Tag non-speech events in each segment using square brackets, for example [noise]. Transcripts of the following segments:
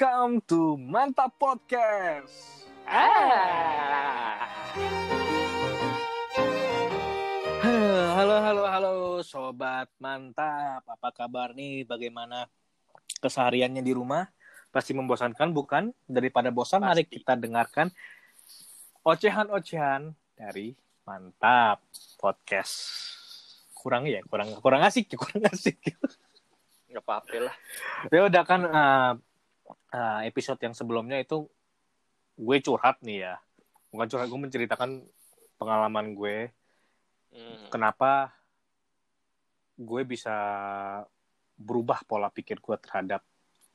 Welcome to Mantap Podcast. Ah. Halo, halo, halo, sobat mantap. Apa kabar nih? Bagaimana kesehariannya di rumah? Pasti membosankan, bukan? Daripada bosan, mari Pasti. kita dengarkan ocehan-ocehan dari Mantap Podcast. Kurang ya, kurang kurang asik, kurang asik. nggak apa-apa lah ya udah kan uh, uh, episode yang sebelumnya itu gue curhat nih ya bukan curhat gue menceritakan pengalaman gue Hmm. kenapa gue bisa berubah pola pikir gue terhadap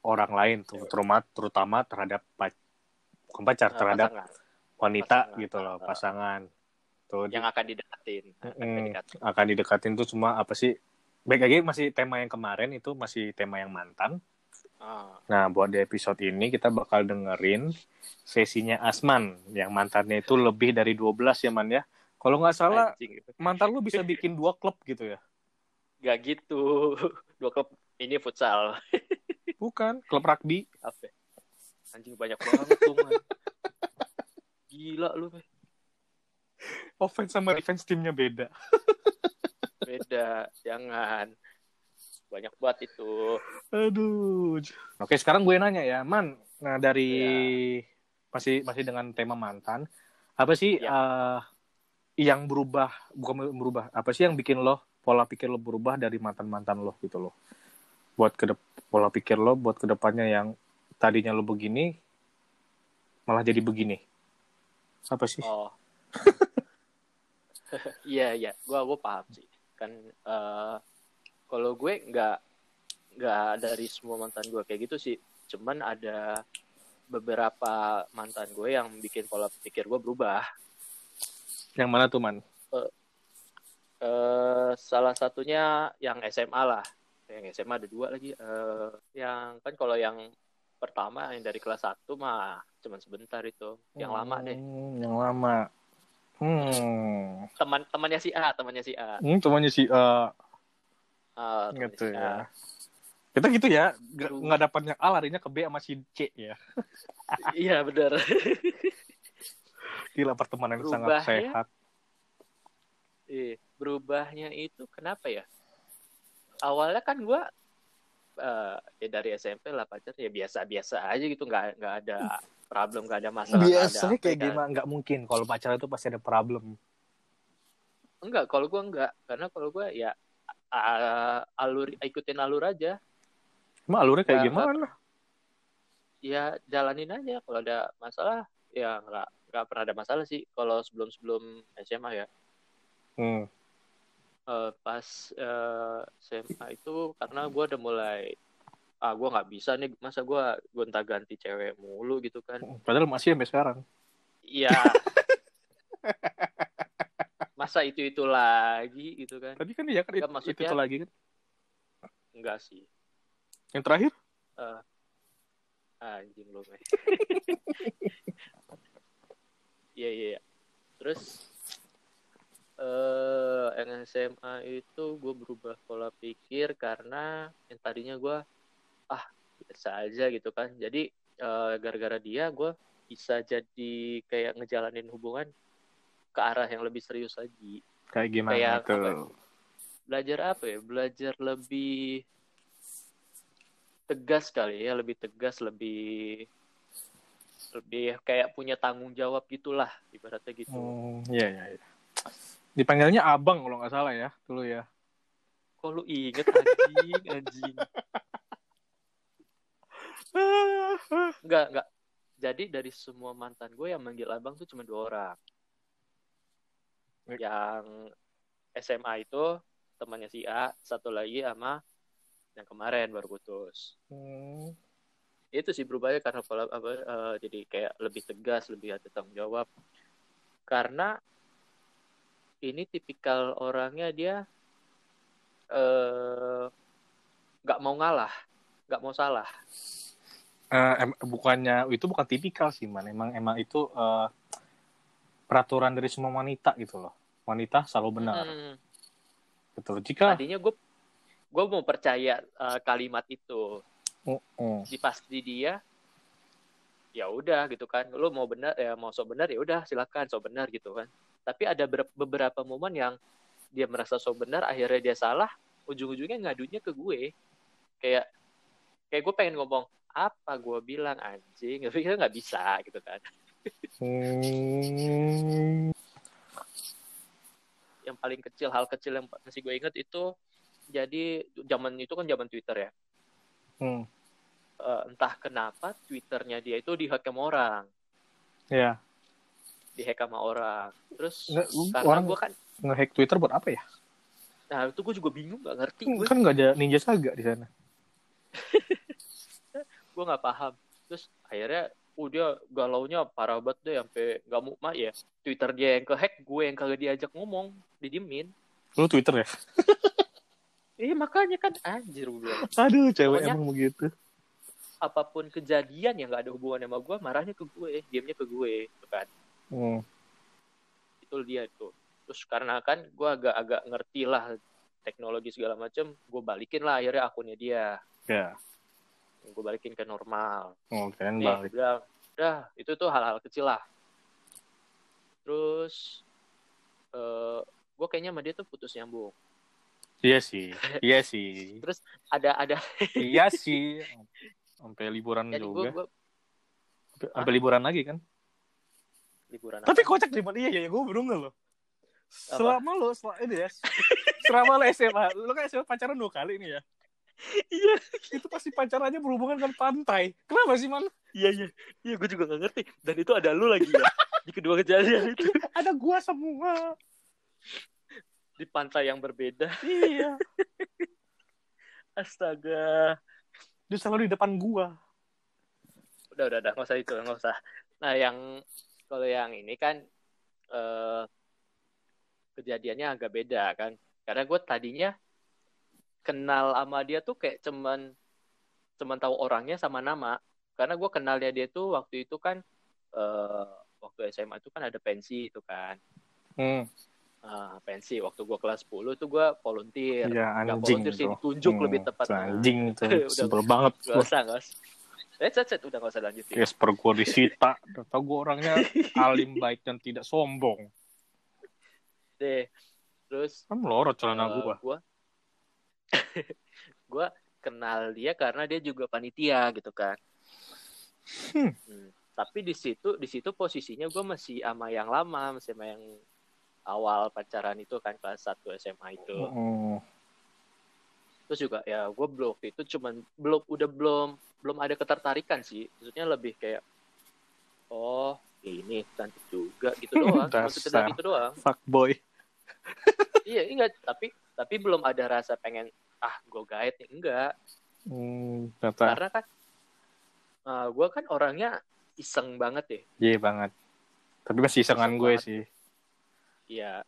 orang lain Cewek. terutama terutama terhadap bukan pacar Nah, terhadap pasangan. wanita pasangan. gitu loh Uh, pasangan tuh yang akan didekatin akan didekatin. akan didekatin tuh cuma apa sih baik lagi masih tema yang kemarin itu masih tema yang mantan Ah, Nah, buat di episode ini kita bakal dengerin sesinya Asman yang mantannya itu lebih dari 12 ya, Man ya. Kalau nggak salah, anjing mantan lu bisa bikin dua klub gitu ya? nggak gitu [laughs] dua klub ini futsal [laughs] Bukan, klub rugby. apa anjing banyak banget tuh man gila lu Meh. Offense sama defense timnya beda. [laughs] beda jangan banyak banget itu Aduh. Oke, sekarang gue nanya ya, Man. Nah, dari masih masih dengan tema mantan, apa sih Ya. eh, yang berubah, bukan berubah, apa sih yang bikin lo pola pikir lo berubah dari mantan-mantan lo gitu loh? Buat ke pola pikir lo buat ke depannya yang tadinya lo begini malah jadi begini. Apa sih? oh [laughs] iya iya gua gua paham sih kan eh, kalau gue nggak nggak dari semua mantan gue kayak gitu sih. Cuman ada beberapa mantan gue yang bikin pola pikir gue berubah. Yang mana tuh, Man? eh salah satunya yang SMA lah. Yang SMA ada dua lagi. Eh yang kan kalau yang pertama yang dari kelas 1 mah cuman sebentar itu. Yang lama deh. Hmm, Yang lama. Hmm. teman temannya si A temannya si A. Hmm, temannya si eh, Ah, temannya gitu si A. ya. Kita gitu ya, nggak nggak dapatnya A larinya ke B sama si C ya. [laughs] iya bener Gila pertemanan yang sangat ya. sehat. Iya, berubahnya itu kenapa ya? Awalnya kan gue ya dari SMP lah pacar ya biasa-biasa aja gitu, nggak nggak ada problem, nggak ada masalah. nggak ada Biasanya apa kayak ya. gimana? Nggak mungkin. Kalau pacaran itu pasti ada problem. Enggak, kalau gue enggak, karena kalau gue ya ah, alur ikutin alur aja, Emang alurnya kayak Nggak- gimana? ya jalanin aja. Kalau ada masalah ya nggak nggak pernah ada masalah sih. Kalau sebelum sebelum SMA ya, Hmm. Eh, pas eh, SMA itu karena gue udah mulai ah gue nggak bisa nih masa gue gonta ganti cewek mulu gitu kan Padahal masih sampai sekarang. iya [laughs] masa itu itu lagi gitu kan Tadi kan iya kan itu, maksudnya- itu, itu lagi kan. enggak sih Yang terakhir? anjing lu meh [laughs] iya iya iya. terus eh yang SMA itu gue berubah pola pikir karena yang tadinya gue ah biasa aja gitu kan jadi eh, gara-gara dia gue bisa jadi kayak ngejalanin hubungan ke arah yang lebih serius lagi Kayak gimana Kayak tuh? apa? belajar apa ya belajar lebih tegas kali ya lebih tegas lebih lebih kayak punya tanggung jawab gitulah ibaratnya gitu Hmm, iya iya iya. Dipanggilnya abang kalau nggak salah ya dulu ya. kok lu inget anjing anjing [laughs] enggak enggak jadi dari semua mantan gue yang manggil abang tuh cuma dua orang. Yang SMA itu temannya si A satu lagi sama yang kemarin baru putus Hmm. itu sih berubahnya karena pola apa eh, jadi kayak lebih tegas lebih ada tanggung jawab karena ini tipikal orangnya dia eh nggak mau ngalah nggak mau salah Eh, em- bukannya itu bukan tipikal sih man. Emang emang itu eh, peraturan dari semua wanita gitu loh. Wanita selalu benar. Hmm, Betul. Jika tadinya gue gue mau percaya eh, kalimat itu Mm, mm. di pas di dia ya udah gitu kan lu mau benar ya mau so benar ya udah silakan so benar gitu kan tapi ada ber- beberapa momen yang dia merasa so benar akhirnya dia salah ujung-ujungnya ngadunya ke gue kayak kayak gue pengen ngomong apa gue bilang anjing [laughs] tapi kita nggak bisa gitu kan Hmm. yang paling kecil hal kecil yang masih gue inget itu jadi zaman itu kan zaman Twitter ya Hmm. Eh, entah kenapa Twitternya dia itu dihack sama orang Ya. dihack sama orang terus Nggak, karena orang gue kan nge-hack Twitter buat apa ya? nah itu gue juga bingung nggak ngerti gue Kan nggak ada Ninja Saga di sana. [laughs] gue nggak paham terus akhirnya uh dia galaunya parah banget deh sampai nggak mau mah ya Twitter dia yang kehack gue yang kagak diajak ngomong didiemin Lu Twitter ya? [laughs] iya makanya kan anjir gue bilang Aduh, cewek Pokoknya- emang begitu. apa pun kejadian yang nggak ada hubungan sama gue marahnya ke gue diamnya ke gue gitu kan Hmm. itu dia itu terus karena kan gue agak-agak ngerti lah teknologi segala macam gue balikin lah akhirnya akunnya dia Ya. Gue balikin ke normal Oh, keren balik. udah udah itu tuh hal-hal kecil lah terus eh gue kayaknya sama dia tuh putus nyambung Iya sih. [laughs] Iya sih. terus ada ada [laughs] iya sih. Sampai liburan jadi juga. gue Sampai- liburan lagi kan? liburan Tapi apa? kocak di mana iya ya gue belum loh. Selama lo selama ini ya. Selama lo SMA, lo kan SMA pacaran dua kali nih ya. Iya Itu pasti pacarannya berhubungan dengan pantai. Kenapa sih man? iya iya iya gue juga gak ngerti dan itu ada lu lagi ya di kedua kejadian itu [laughs] Ada gua semua. di pantai yang berbeda Iya. [laughs] astaga Dia selalu di depan gua. udah udah udah nggak usah itu nggak usah nah yang kalau yang ini kan eh kejadiannya agak beda kan karena gue tadinya kenal sama dia tuh kayak cuman cuman tahu orangnya sama nama karena gue kenalnya dia tuh waktu itu kan eh waktu SMA itu kan ada pensi itu kan Hmm. Ah, pensi waktu gue kelas 10 tuh gue volunteer nggak anjing volunteer sih ditunjuk Hmm, lebih tepatnya Anjing [laughs] tuh. Udah. Sebel banget. Gak usah, gak usah. Eh, set, set, udah gak usah lanjutin. Yes, per gua disita. Tau gua orangnya [laughs] alim, baik, dan tidak sombong. Deh. Terus Kan melorot celana eh, gua. gua [laughs] gua kenal dia karena dia juga panitia gitu kan. Hmm. Hmm. Tapi di situ di situ posisinya gua masih sama yang lama, masih sama yang awal pacaran itu kan kelas 1 SMA itu. Hmm. Terus juga ya gue waktu itu cuman belum udah belum belum ada ketertarikan sih. Maksudnya lebih kayak oh ya ini cantik juga gitu [laughs] doang. Cuma sekedar Dasar. itu doang. Fuck boy. iya enggak tapi tapi belum ada rasa pengen ah gue gaet nih enggak Hmm, karena kan gue kan orangnya iseng banget ya iya banget. Tapi masih isengan Iseng gue banget. sih. iya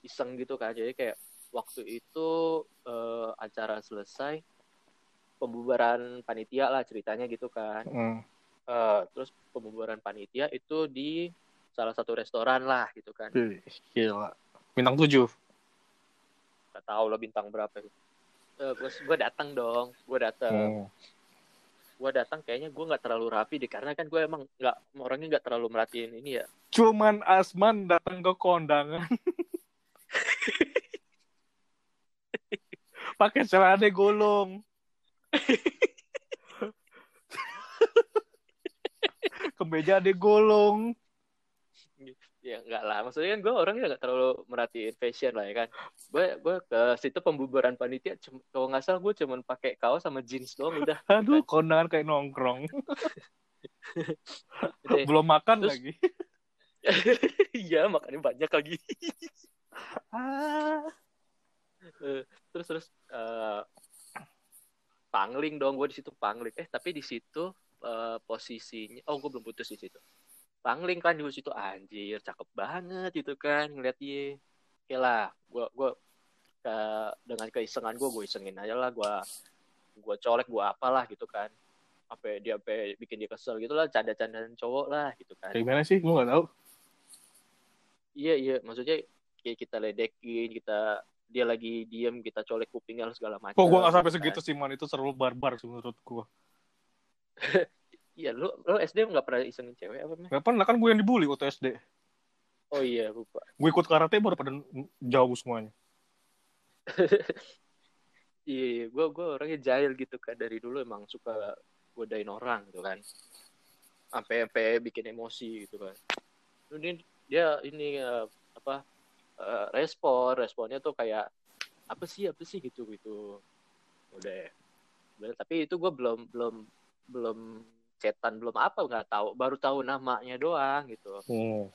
iseng gitu kan jadi kayak waktu itu eh, acara selesai pembubaran panitia lah ceritanya gitu kan Hmm. Eh, terus pembubaran panitia itu di salah satu restoran lah gitu kan Gila. Bintang tujuh. Gak tahu lah bintang berapa itu Eh, gue datang dong gue datang Hmm. gue datang kayaknya gue nggak terlalu rapi deh karena kan gue emang nggak orangnya nggak terlalu merhatiin ini ya Cuman Asman datang ke kondangan. [laughs] Pakai celana golong. [laughs] Kemeja ada golong. Ya nggak lah maksudnya kan gue orangnya nggak terlalu merhatiin fashion lah ya kan gue gue ke situ pembubaran panitia kalau nggak salah gue cuman pakai kaos sama jeans doang udah [laughs] Aduh, kondangan kayak nongkrong. [laughs] Udah. Belum makan Terus- lagi. [laughs] iya makanya banyak lagi Ah. Eh, terus terus eh, pangling dong gue di situ pangling eh tapi di situ eh, posisinya oh gue belum putus di situ pangling kan di situ anjir cakep banget gitu kan ngeliat dia oke lah gue gue ke- dengan keisengan gue gue isengin aja lah gue gue colek gue apalah gitu kan apa dia apa bikin dia kesel gitu lah canda-candaan cowok lah gitu kan Kayak gimana sih? Gue gak tahu. iya iya maksudnya kayak kita ledekin kita dia lagi diem kita colek kupingnya segala macam Kok gue gak sampai gitu kan. segitu sih, man. Itu terlalu barbar sih menurut gue. [laughs] Iya, lu lu SD nggak pernah isengin cewek apa? Gak pernah kan gue yang dibully waktu SD. Oh iya, lupa. Gue ikut karate baru pada jauh semuanya. [laughs] Iya, gue gue orangnya jahil gitu kan dari dulu emang suka godain orang gitu kan. Sampai sampai bikin emosi gitu kan. Ini dia ini eh, apa eh, respon responnya tuh kayak apa sih apa sih gitu gitu. Udah. Udah, tapi itu gue belum belum belum cetan belum apa nggak tahu. Baru tahu namanya doang gitu. Hmm.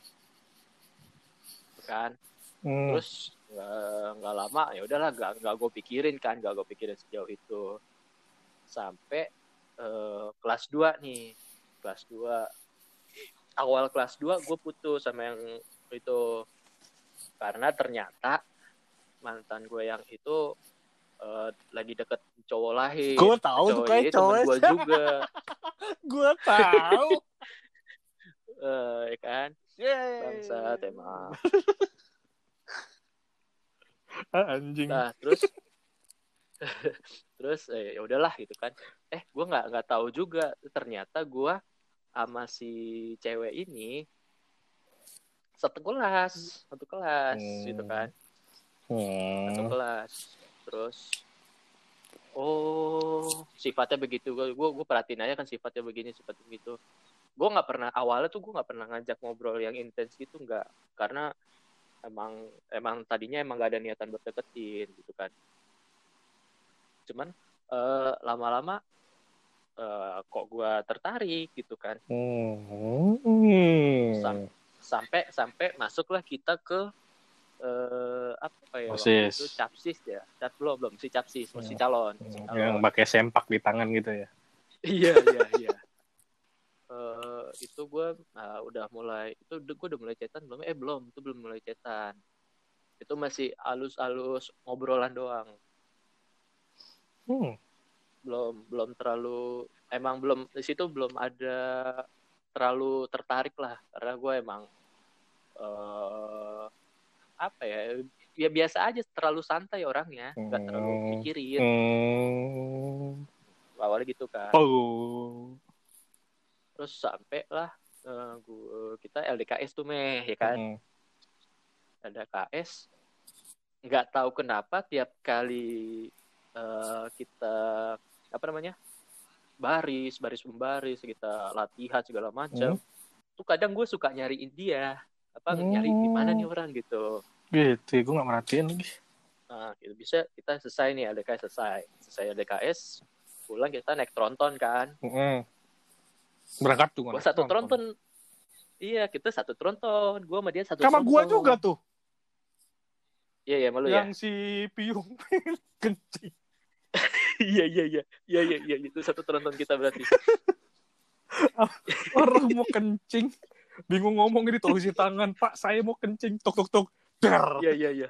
kan? Hmm. terus nggak nggak lama ya udahlah nggak nggak gue pikirin kan nggak gue pikirin sejauh itu. Sampai eh, kelas 2 nih. Kelas 2 awal kelas 2 gue putus sama yang itu. Karena ternyata mantan gue yang itu eh, lagi deket cowok lain Gue tahu tuh kayak cowok. gue [laughs] juga gue tahu. [laughs] eh ya kan bangsat emang [laughs] Ah, Anjing. Nah, terus terus eh, ya udahlah gitu kan. Eh, gue nggak nggak tahu juga ternyata gue sama si cewek ini satu kelas, satu kelas Hmm. gitu kan. Satu Hmm. kelas. Terus oh, sifatnya begitu. Gue gue perhatiin aja kan sifatnya begini, sifatnya begitu. Gue nggak pernah awalnya tuh gue nggak pernah ngajak ngobrol yang intens gitu nggak karena emang emang tadinya emang gak ada niatan buat deketin gitu kan cuman eh, lama-lama eh, kok gua tertarik gitu kan Hmm. Sam- sampai sampai masuklah kita ke eh, apa ya Osis. itu capsis ya? Cap belum belum. Si capsis masih calon masih calon. Yang pakai sempak di tangan gitu ya. [laughs] iya iya iya. Eh, itu gue udah mulai itu gue udah mulai cetan belum? Eh belum itu belum mulai cetan itu masih alus-alus ngobrolan doang. Hmm. belum belum terlalu emang belum di situ belum ada terlalu tertarik lah. Karena gue emang eh apa ya ya biasa aja terlalu santai orangnya nggak terlalu Hmm. mikirin Hmm. awalnya gitu kan Oh. terus sampai lah eh, gua, kita LDKS tuh meh ya kan Hmm. LDKS nggak tahu kenapa tiap kali eh, kita apa namanya baris baris membaris kita latihan segala macam tuh kadang gue suka nyariin dia apa Hmm. nyari di mana nih orang gitu Gitu, gue gak merhatiin lagi. nah gitu bisa kita selesai nih LDKS selesai selesai LDKS pulang kita naik tronton kan Hmm. Berangkat tuh. gua satu tronton iya kita satu tronton gue sama dia satu Sama tronton gua juga tuh. iya iya malu ya yang si Piung [laughs] kencing. iya iya iya iya iya iya itu satu tronton kita berarti [laughs] Orang mau kencing. Bingung ngomong ini tulis tangan. Pak, saya mau kencing. Tok, tok, tok. Der. Iya iya iya.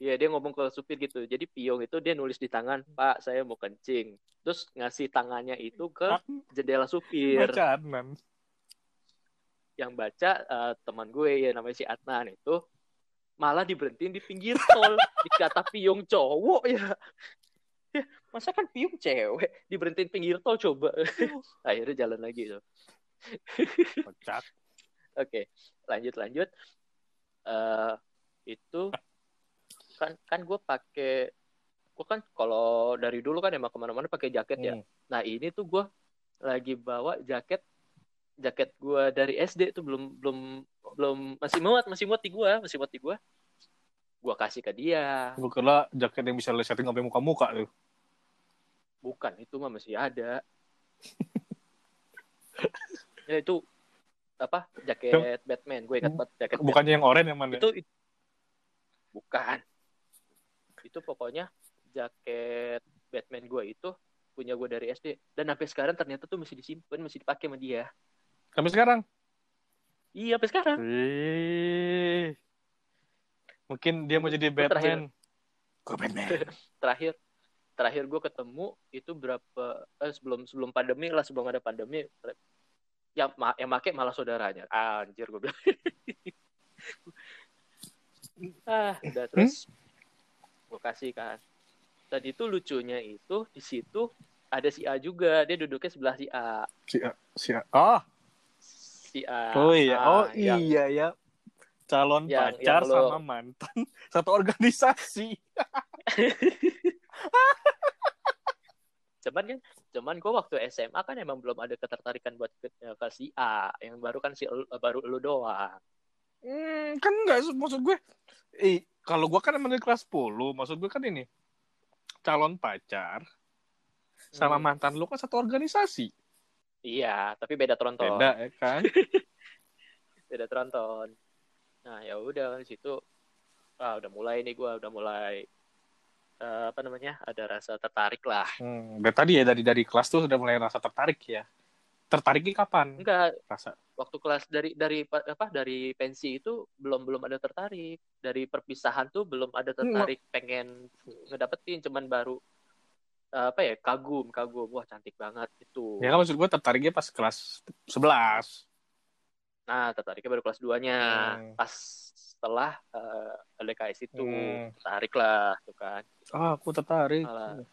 Iya dia ngomong ke supir gitu. Jadi piong itu dia nulis di tangan, Pak saya mau kencing. Terus ngasih tangannya itu ke jendela supir. Bacaan. Yang baca eh, teman gue ya namanya si Adnan itu malah diberhentiin di pinggir tol. [laughs] Dikata piong cowok ya. Ya, masa kan piong cewek diberhentiin pinggir tol coba. [laughs] Akhirnya jalan lagi tuh. Kocak. Oke, lanjut lanjut. Eh itu kan kan gue pakai gue kan kalau dari dulu kan emang ke mana-mana pakai jaket ya. Hmm. Nah ini tuh gue lagi bawa jaket jaket gue dari SD tuh belum belum belum masih muat masih muat di gue masih muat di gue. Gue kasih ke dia. Gue kira jaket yang bisa lo setting sampai muka-muka tuh. Bukan itu mah masih ada. [laughs] ya itu apa jaket Batman gue ingat banget jaket Bukannya yang oranye yang mana? itu it- bukan itu pokoknya jaket Batman gue itu punya gue dari SD dan sampai sekarang ternyata tuh masih disimpan masih dipakai sama dia Sampai sekarang? iya sampai sekarang Wih. Mungkin dia mau jadi Itu terakhir. Batman. Gue Batman. [laughs] terakhir terakhir gue ketemu itu berapa eh, sebelum sebelum pandemi lah sebelum ada pandemi yang ma- yang make malah saudaranya anjir gue bilang [laughs] ah udah terus gue kasih kan dan itu lucunya itu di situ ada si A juga dia duduknya sebelah si A Si A. Si oh, si A. oh iya, Ah, oh yang- iya ya. Calon yang- pacar yang lo- sama mantan [laughs] satu organisasi. [laughs] Cuman kan, cuman gue waktu SMA kan emang belum ada ketertarikan buat ke, ke si A. Yang baru kan si baru lu doang. Hmm, kan enggak maksud gue. Eh, kalau gue kan emang dari kelas 10, maksud gue kan ini calon pacar sama Hmm. mantan lu kan satu organisasi. Iya, tapi beda tronton. Beda ya kan? [laughs] Beda tronton. Nah, ya udah di situ ah udah mulai nih gua udah mulai eh, apa namanya? Ada rasa tertarik lah. Hmm, dari tadi ya dari dari kelas tuh sudah mulai rasa tertarik ya. Tertariknya kapan? Enggak, Rasa. waktu kelas dari dari pa- apa dari pensi itu belum belum ada tertarik. Dari perpisahan tuh belum ada tertarik pengen ngedapetin cuman baru eh, apa ya kagum kagum wah cantik banget itu Ya kan maksud gue tertariknya pas kelas 11. nah tertariknya baru kelas 2 nya Hmm. pas setelah eh, LDKS itu Hmm. tertarik lah tuh kan Ah, aku tertarik. Alah.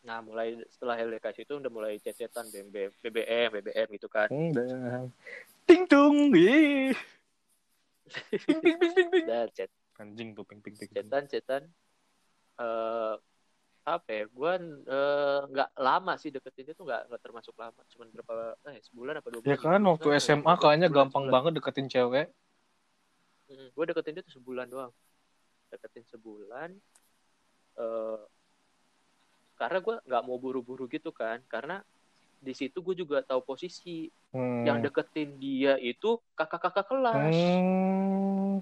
nah mulai setelah LDKS itu udah mulai cecetan BBM BBM BBM gitu kan Udah. Ting tung. Ping ping ping ping ping. chat Anjing tuh ping ping ping. cetan cetan eh apa ya gue nggak lama sih deketinnya tuh nggak nggak termasuk lama cuman berapa eh sebulan apa dua bulan Ya kan gitu. waktu Sebulan, SMA kayaknya gampang sebulan. banget deketin cewek. Gue deketin dia tuh sebulan doang. Deketin sebulan eh karena gue nggak mau buru-buru gitu kan. Karena di situ gue juga tahu posisi. Hmm. yang deketin dia itu kakak-kakak kelas. Hmm.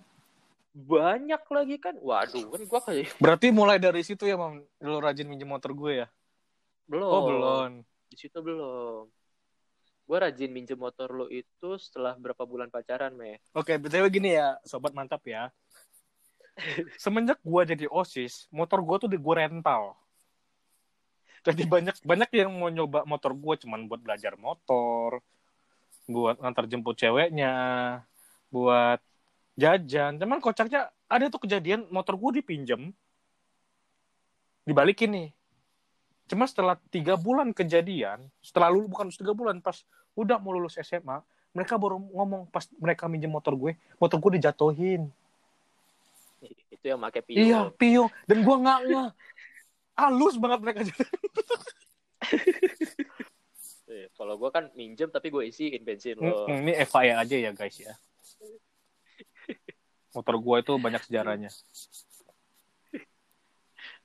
banyak lagi kan. Waduh kan gue kayak [laughs] Berarti mulai dari situ ya, Mam, lu rajin minjem motor gue ya? belum. Oh, belum. di situ belum gue rajin minjem motor lo itu setelah berapa bulan pacaran meh Oke, BTW gini ya, sobat mantap ya. [laughs] Semenjak gua jadi OSIS, motor gua tuh di gua rental. Jadi banyak banyak yang mau nyoba motor gua cuman buat belajar motor, buat ngantar jemput ceweknya, buat jajan. Cuman kocaknya ada tuh kejadian motor gua dipinjem, dibalikin nih. Cuma setelah tiga bulan kejadian, setelah lulus bukan tiga bulan pas udah mau lulus SMA, mereka baru ngomong pas mereka minjem motor gue, motor gue dijatuhin. itu yang pakai pio Iya, pio. Dan gue nggak nggak. Halus banget mereka. Eh, kalau gue kan minjem tapi gue isiin bensin lo Ini FYI aja ya guys ya. Motor gue itu banyak sejarahnya.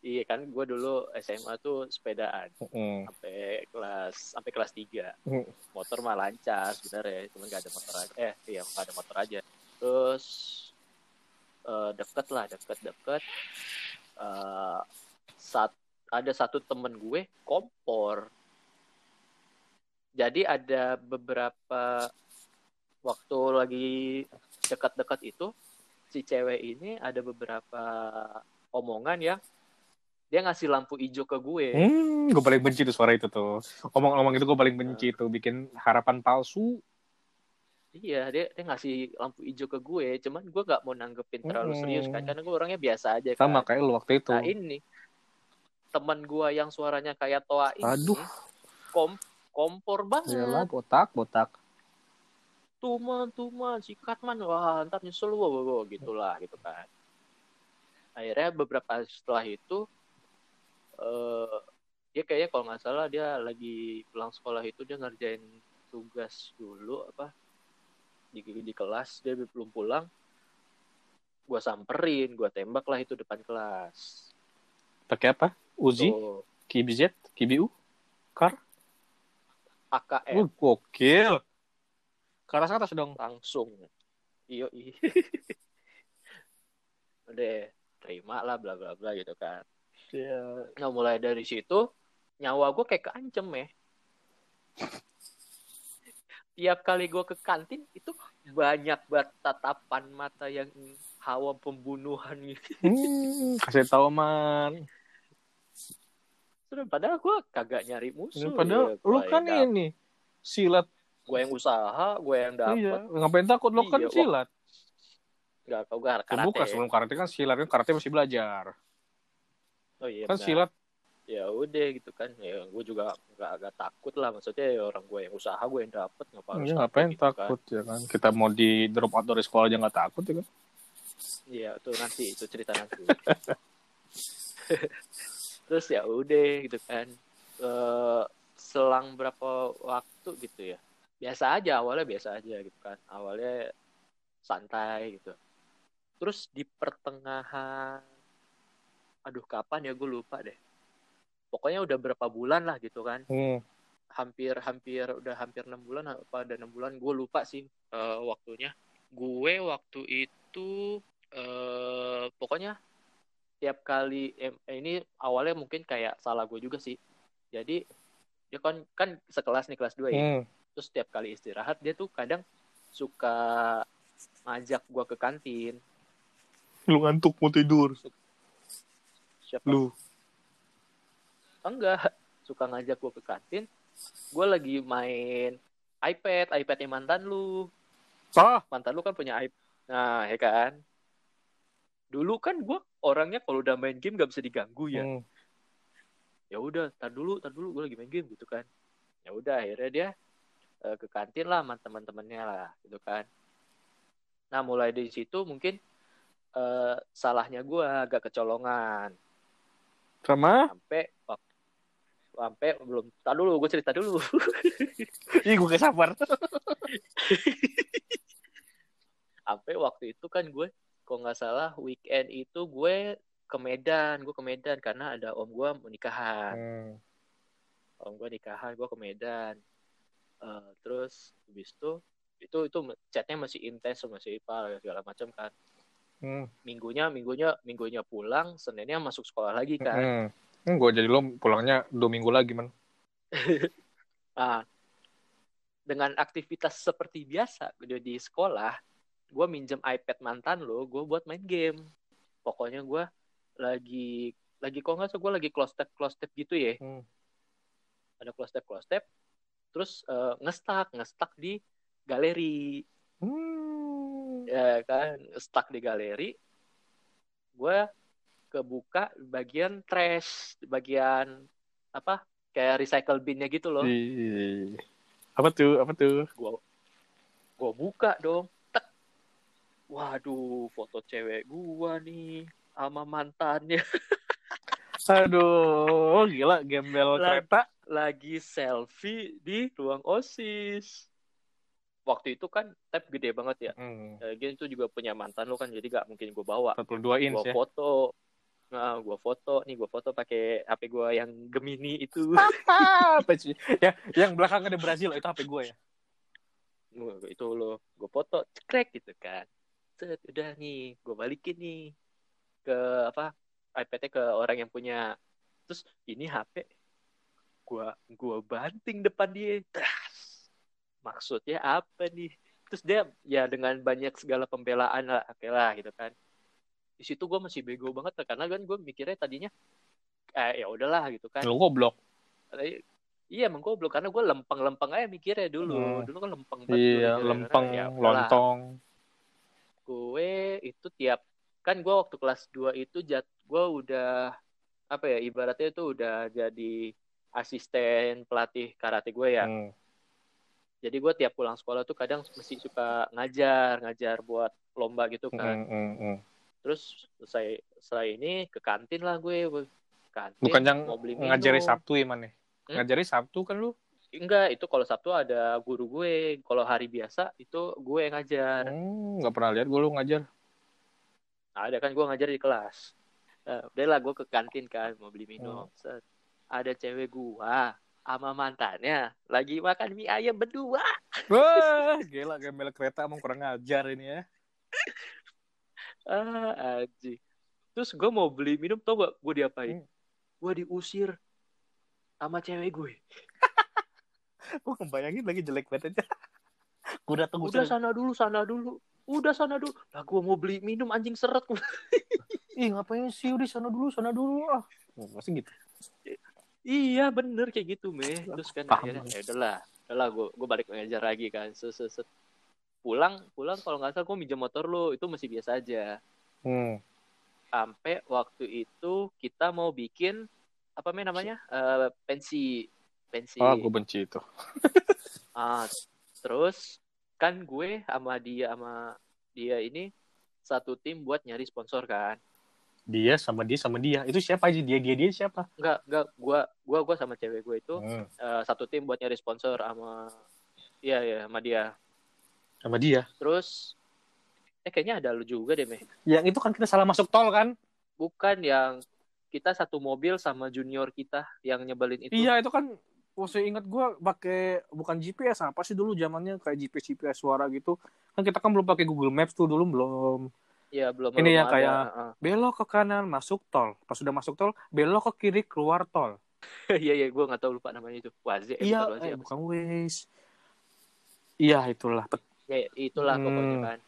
Iya kan gue dulu SMA tuh sepedaan. Hmm. sampai kelas sampai kelas 3 Hmm. motor mah lancar sebenarnya cuman gak ada motor aja. Eh iya gak ada motor aja. Terus eh, deket lah deket deket. Eh, saat ada satu temen gue kompor. Jadi ada beberapa waktu lagi dekat-dekat itu si cewek ini ada beberapa omongan yang dia ngasih lampu hijau ke gue Hmm, gue paling benci tuh suara itu tuh. Omong-omong itu gue paling benci tuh bikin harapan palsu. Iya, dia, dia ngasih lampu hijau ke gue, cuman gue gak mau nanggepin terlalu Hmm. serius kan, karena gue orangnya biasa aja kan. Sama kayak lu waktu itu. Nah ini teman gue yang suaranya kayak toa ini, Aduh. kom kompor banget. Iyalah, botak, botak. Tuman, tuman, sikat man, wah ntar nyesel gue, gue gitulah gitu kan. Akhirnya beberapa setelah itu, eh dia kayaknya kalau nggak salah dia lagi pulang sekolah itu dia ngerjain tugas dulu apa di di kelas dia belum pulang. Gue samperin gue tembak lah itu depan kelas. Pakai apa? Uzi, Tuh, KBZ, KBU, Kar. AKM Uh, gokil. Ke atas atas dong. langsung. Iyo i [laughs] udah terima lah bla bla bla gitu kan Iya. nah mulai dari situ nyawa gue kayak keancem ya tiap kali gue ke kantin itu banyak banget tatapan mata yang hawa pembunuhan gitu Hmm, kasih tahu man. Sudah, padahal gue kagak nyari musuh Padahal lu kan ini silat. gue yang usaha gue yang dapat Iya, ngapain takut lu kan Iya, wah. silat. kau gak Ya, bukan karate sebelum karate kan silat kan karate masih belajar. Oh iya Kan benar. silat ya udah gitu kan ya gue juga nggak agak takut lah maksudnya ya orang gue yang usaha gue yang dapet ngapa harus ya, ngapain gitu kan. takut ya kan kita mau di drop out dari sekolah aja nggak takut ya kan Iya, tuh nanti itu cerita nanti. [laughs] Terus ya udah gitu kan. Eh, selang berapa waktu gitu ya. Biasa aja awalnya biasa aja gitu kan. Awalnya santai gitu. Terus di pertengahan aduh kapan ya gue lupa deh. Pokoknya udah berapa bulan lah gitu kan. hmm. Hampir hampir udah hampir enam bulan apa ada enam bulan gue lupa sih eh, waktunya. Gue waktu itu eh pokoknya tiap kali eh, ini awalnya mungkin kayak salah gue juga sih jadi dia kan kan sekelas nih kelas 2 ya Hmm. terus tiap kali istirahat dia tuh kadang suka ngajak gue ke kantin lu ngantuk mau tidur siapa? Lu. Enggak. Suka ngajak gue ke kantin gue lagi main iPad. iPadnya mantan lu. Ah mantan lu kan punya iPad nah ya kan? Dulu kan gue orangnya kalau udah main game gak bisa diganggu ya. Hmm. ya udah tar dulu tar dulu gue lagi main game gitu kan. Ya udah akhirnya dia eh, ke kantin lah sama teman-temannya lah gitu kan. Nah mulai dari situ mungkin eh, salahnya gue agak kecolongan sama? Sampai sampai belum tar dulu gue cerita dulu. [laughs] Ih gue gak sabar. [laughs] Sampai waktu itu kan gue kalau nggak salah weekend itu gue ke Medan gue ke Medan karena ada om gue menikahan. Hmm. om gue nikahan gue ke Medan. Eh, terus habis itu itu itu chatnya masih intens masih ipal segala macam kan Hmm. minggunya minggunya minggunya pulang seninnya masuk sekolah lagi kan Hmm. gue jadi lo pulangnya dua minggu lagi man nah [laughs] dengan aktivitas seperti biasa di di sekolah gue minjem iPad mantan lo gue buat main game pokoknya gue lagi lagi kok nggak salah gue lagi close step close step gitu ya Hmm. ada close step close step terus eh, ngestak ngestak di galeri Hmm. Ya kan stuck di galeri gue kebuka bagian trash bagian apa kayak recycle binnya gitu loh. Ih. apa tuh apa tuh? Gue gue buka dong tek. Waduh foto cewek gue nih sama mantannya. [laughs] Aduh gila gembel kereta. lagi selfie di ruang osis waktu itu kan tab gede banget ya. Hmm. Lagian itu juga punya mantan lo kan jadi gak mungkin gue bawa. 42 inch gua ya. foto. Nah gua foto. Nih gua foto pakai HP gua yang Gemini itu. Apa sih? Ya yang belakang ada Brazil itu HP gue ya. Gua- itu lo gua foto cekrek gitu kan. Set, udah nih gua balikin nih ke apa iPad-nya ke orang yang punya. Terus ini HP gua gua banting depan dia. Tas. Maksudnya apa nih terus dia ya dengan banyak segala pembelaan lah oke lah gitu kan di situ gue masih bego banget karena kan gue mikirnya tadinya eh ya udahlah gitu kan lu goblok Iya emang goblok karena gue lempeng-lempeng aja mikirnya dulu. Hmm. Dulu kan lempeng banget. iya gua mikirnya. lempeng Ya lontong Gue itu tiap kan gue waktu kelas 2 itu jat gue udah apa ya ibaratnya itu udah jadi asisten pelatih karate gue ya. Hmm. Jadi gue tiap pulang sekolah tuh kadang mesti suka ngajar, ngajar buat lomba gitu kan. Hmm, hmm, hmm. Terus selesai selesai ini ke kantin lah gue. Gue Kantin, bukan yang mau beli ngajari. Sabtu ya man ya Hmm? ngajari Sabtu kan lu Enggak, itu kalau Sabtu ada guru gue. Kalau hari biasa itu gue yang ngajar. Hmm, nggak pernah lihat gue lu ngajar ada kan gue ngajar di kelas. Nah, udah lah gue ke kantin kan mau beli minum. Hmm. Ada cewek gua sama mantannya lagi makan mie ayam berdua. wah gila gembel kereta emang kurang ngajar ini ya [laughs] Ah, aji. Terus gue mau beli minum tau gak gue diapain? Hmm. Gue diusir sama cewek gue. [laughs] gue bayangin lagi jelek banget aja [laughs] gue dateng Udah sana dulu, sana dulu. Udah sana dulu. Lah gue mau beli minum anjing seret. ih ngapain sih udah sana dulu sana dulu ah pasti gitu Iya bener kayak gitu meh. Terus kan Paham. akhirnya ya udahlah, udahlah gue gue balik ngajar lagi kan. Set, set, set. Pulang pulang kalau nggak salah gue minjem motor lo itu masih biasa aja. hmm. Sampai waktu itu kita mau bikin apa namanya Eh, pensi pensi Ah, gue benci itu. [laughs] Ah, terus kan gue sama dia sama dia ini satu tim buat nyari sponsor kan Dia sama dia sama dia. Itu siapa aja? Dia dia dia siapa? enggak enggak gua gua gua sama cewek gue itu Hmm, eh, satu tim buat nyari sponsor sama iya ya sama dia sama dia. terus eh kayaknya ada lu juga deh meh Yang itu kan kita salah masuk tol kan? bukan yang kita satu mobil sama junior kita yang nyebelin itu Iya, itu kan masih ingat gue pakai bukan GPS apa sih dulu zamannya kayak GPS GPS suara gitu kan kita kan belum pakai Google Maps tuh dulu belum Iya belum Ini belum yang ada, kayak- heeh. belok ke kanan masuk tol. Pas sudah masuk tol belok ke kiri keluar tol. [laughs] Iya iya gue nggak tahu lupa namanya itu. Waze eh, iya bukan Waze eh, bukan Waze. Iya itulah sih? ya itulah Hmm. pokoknya kan.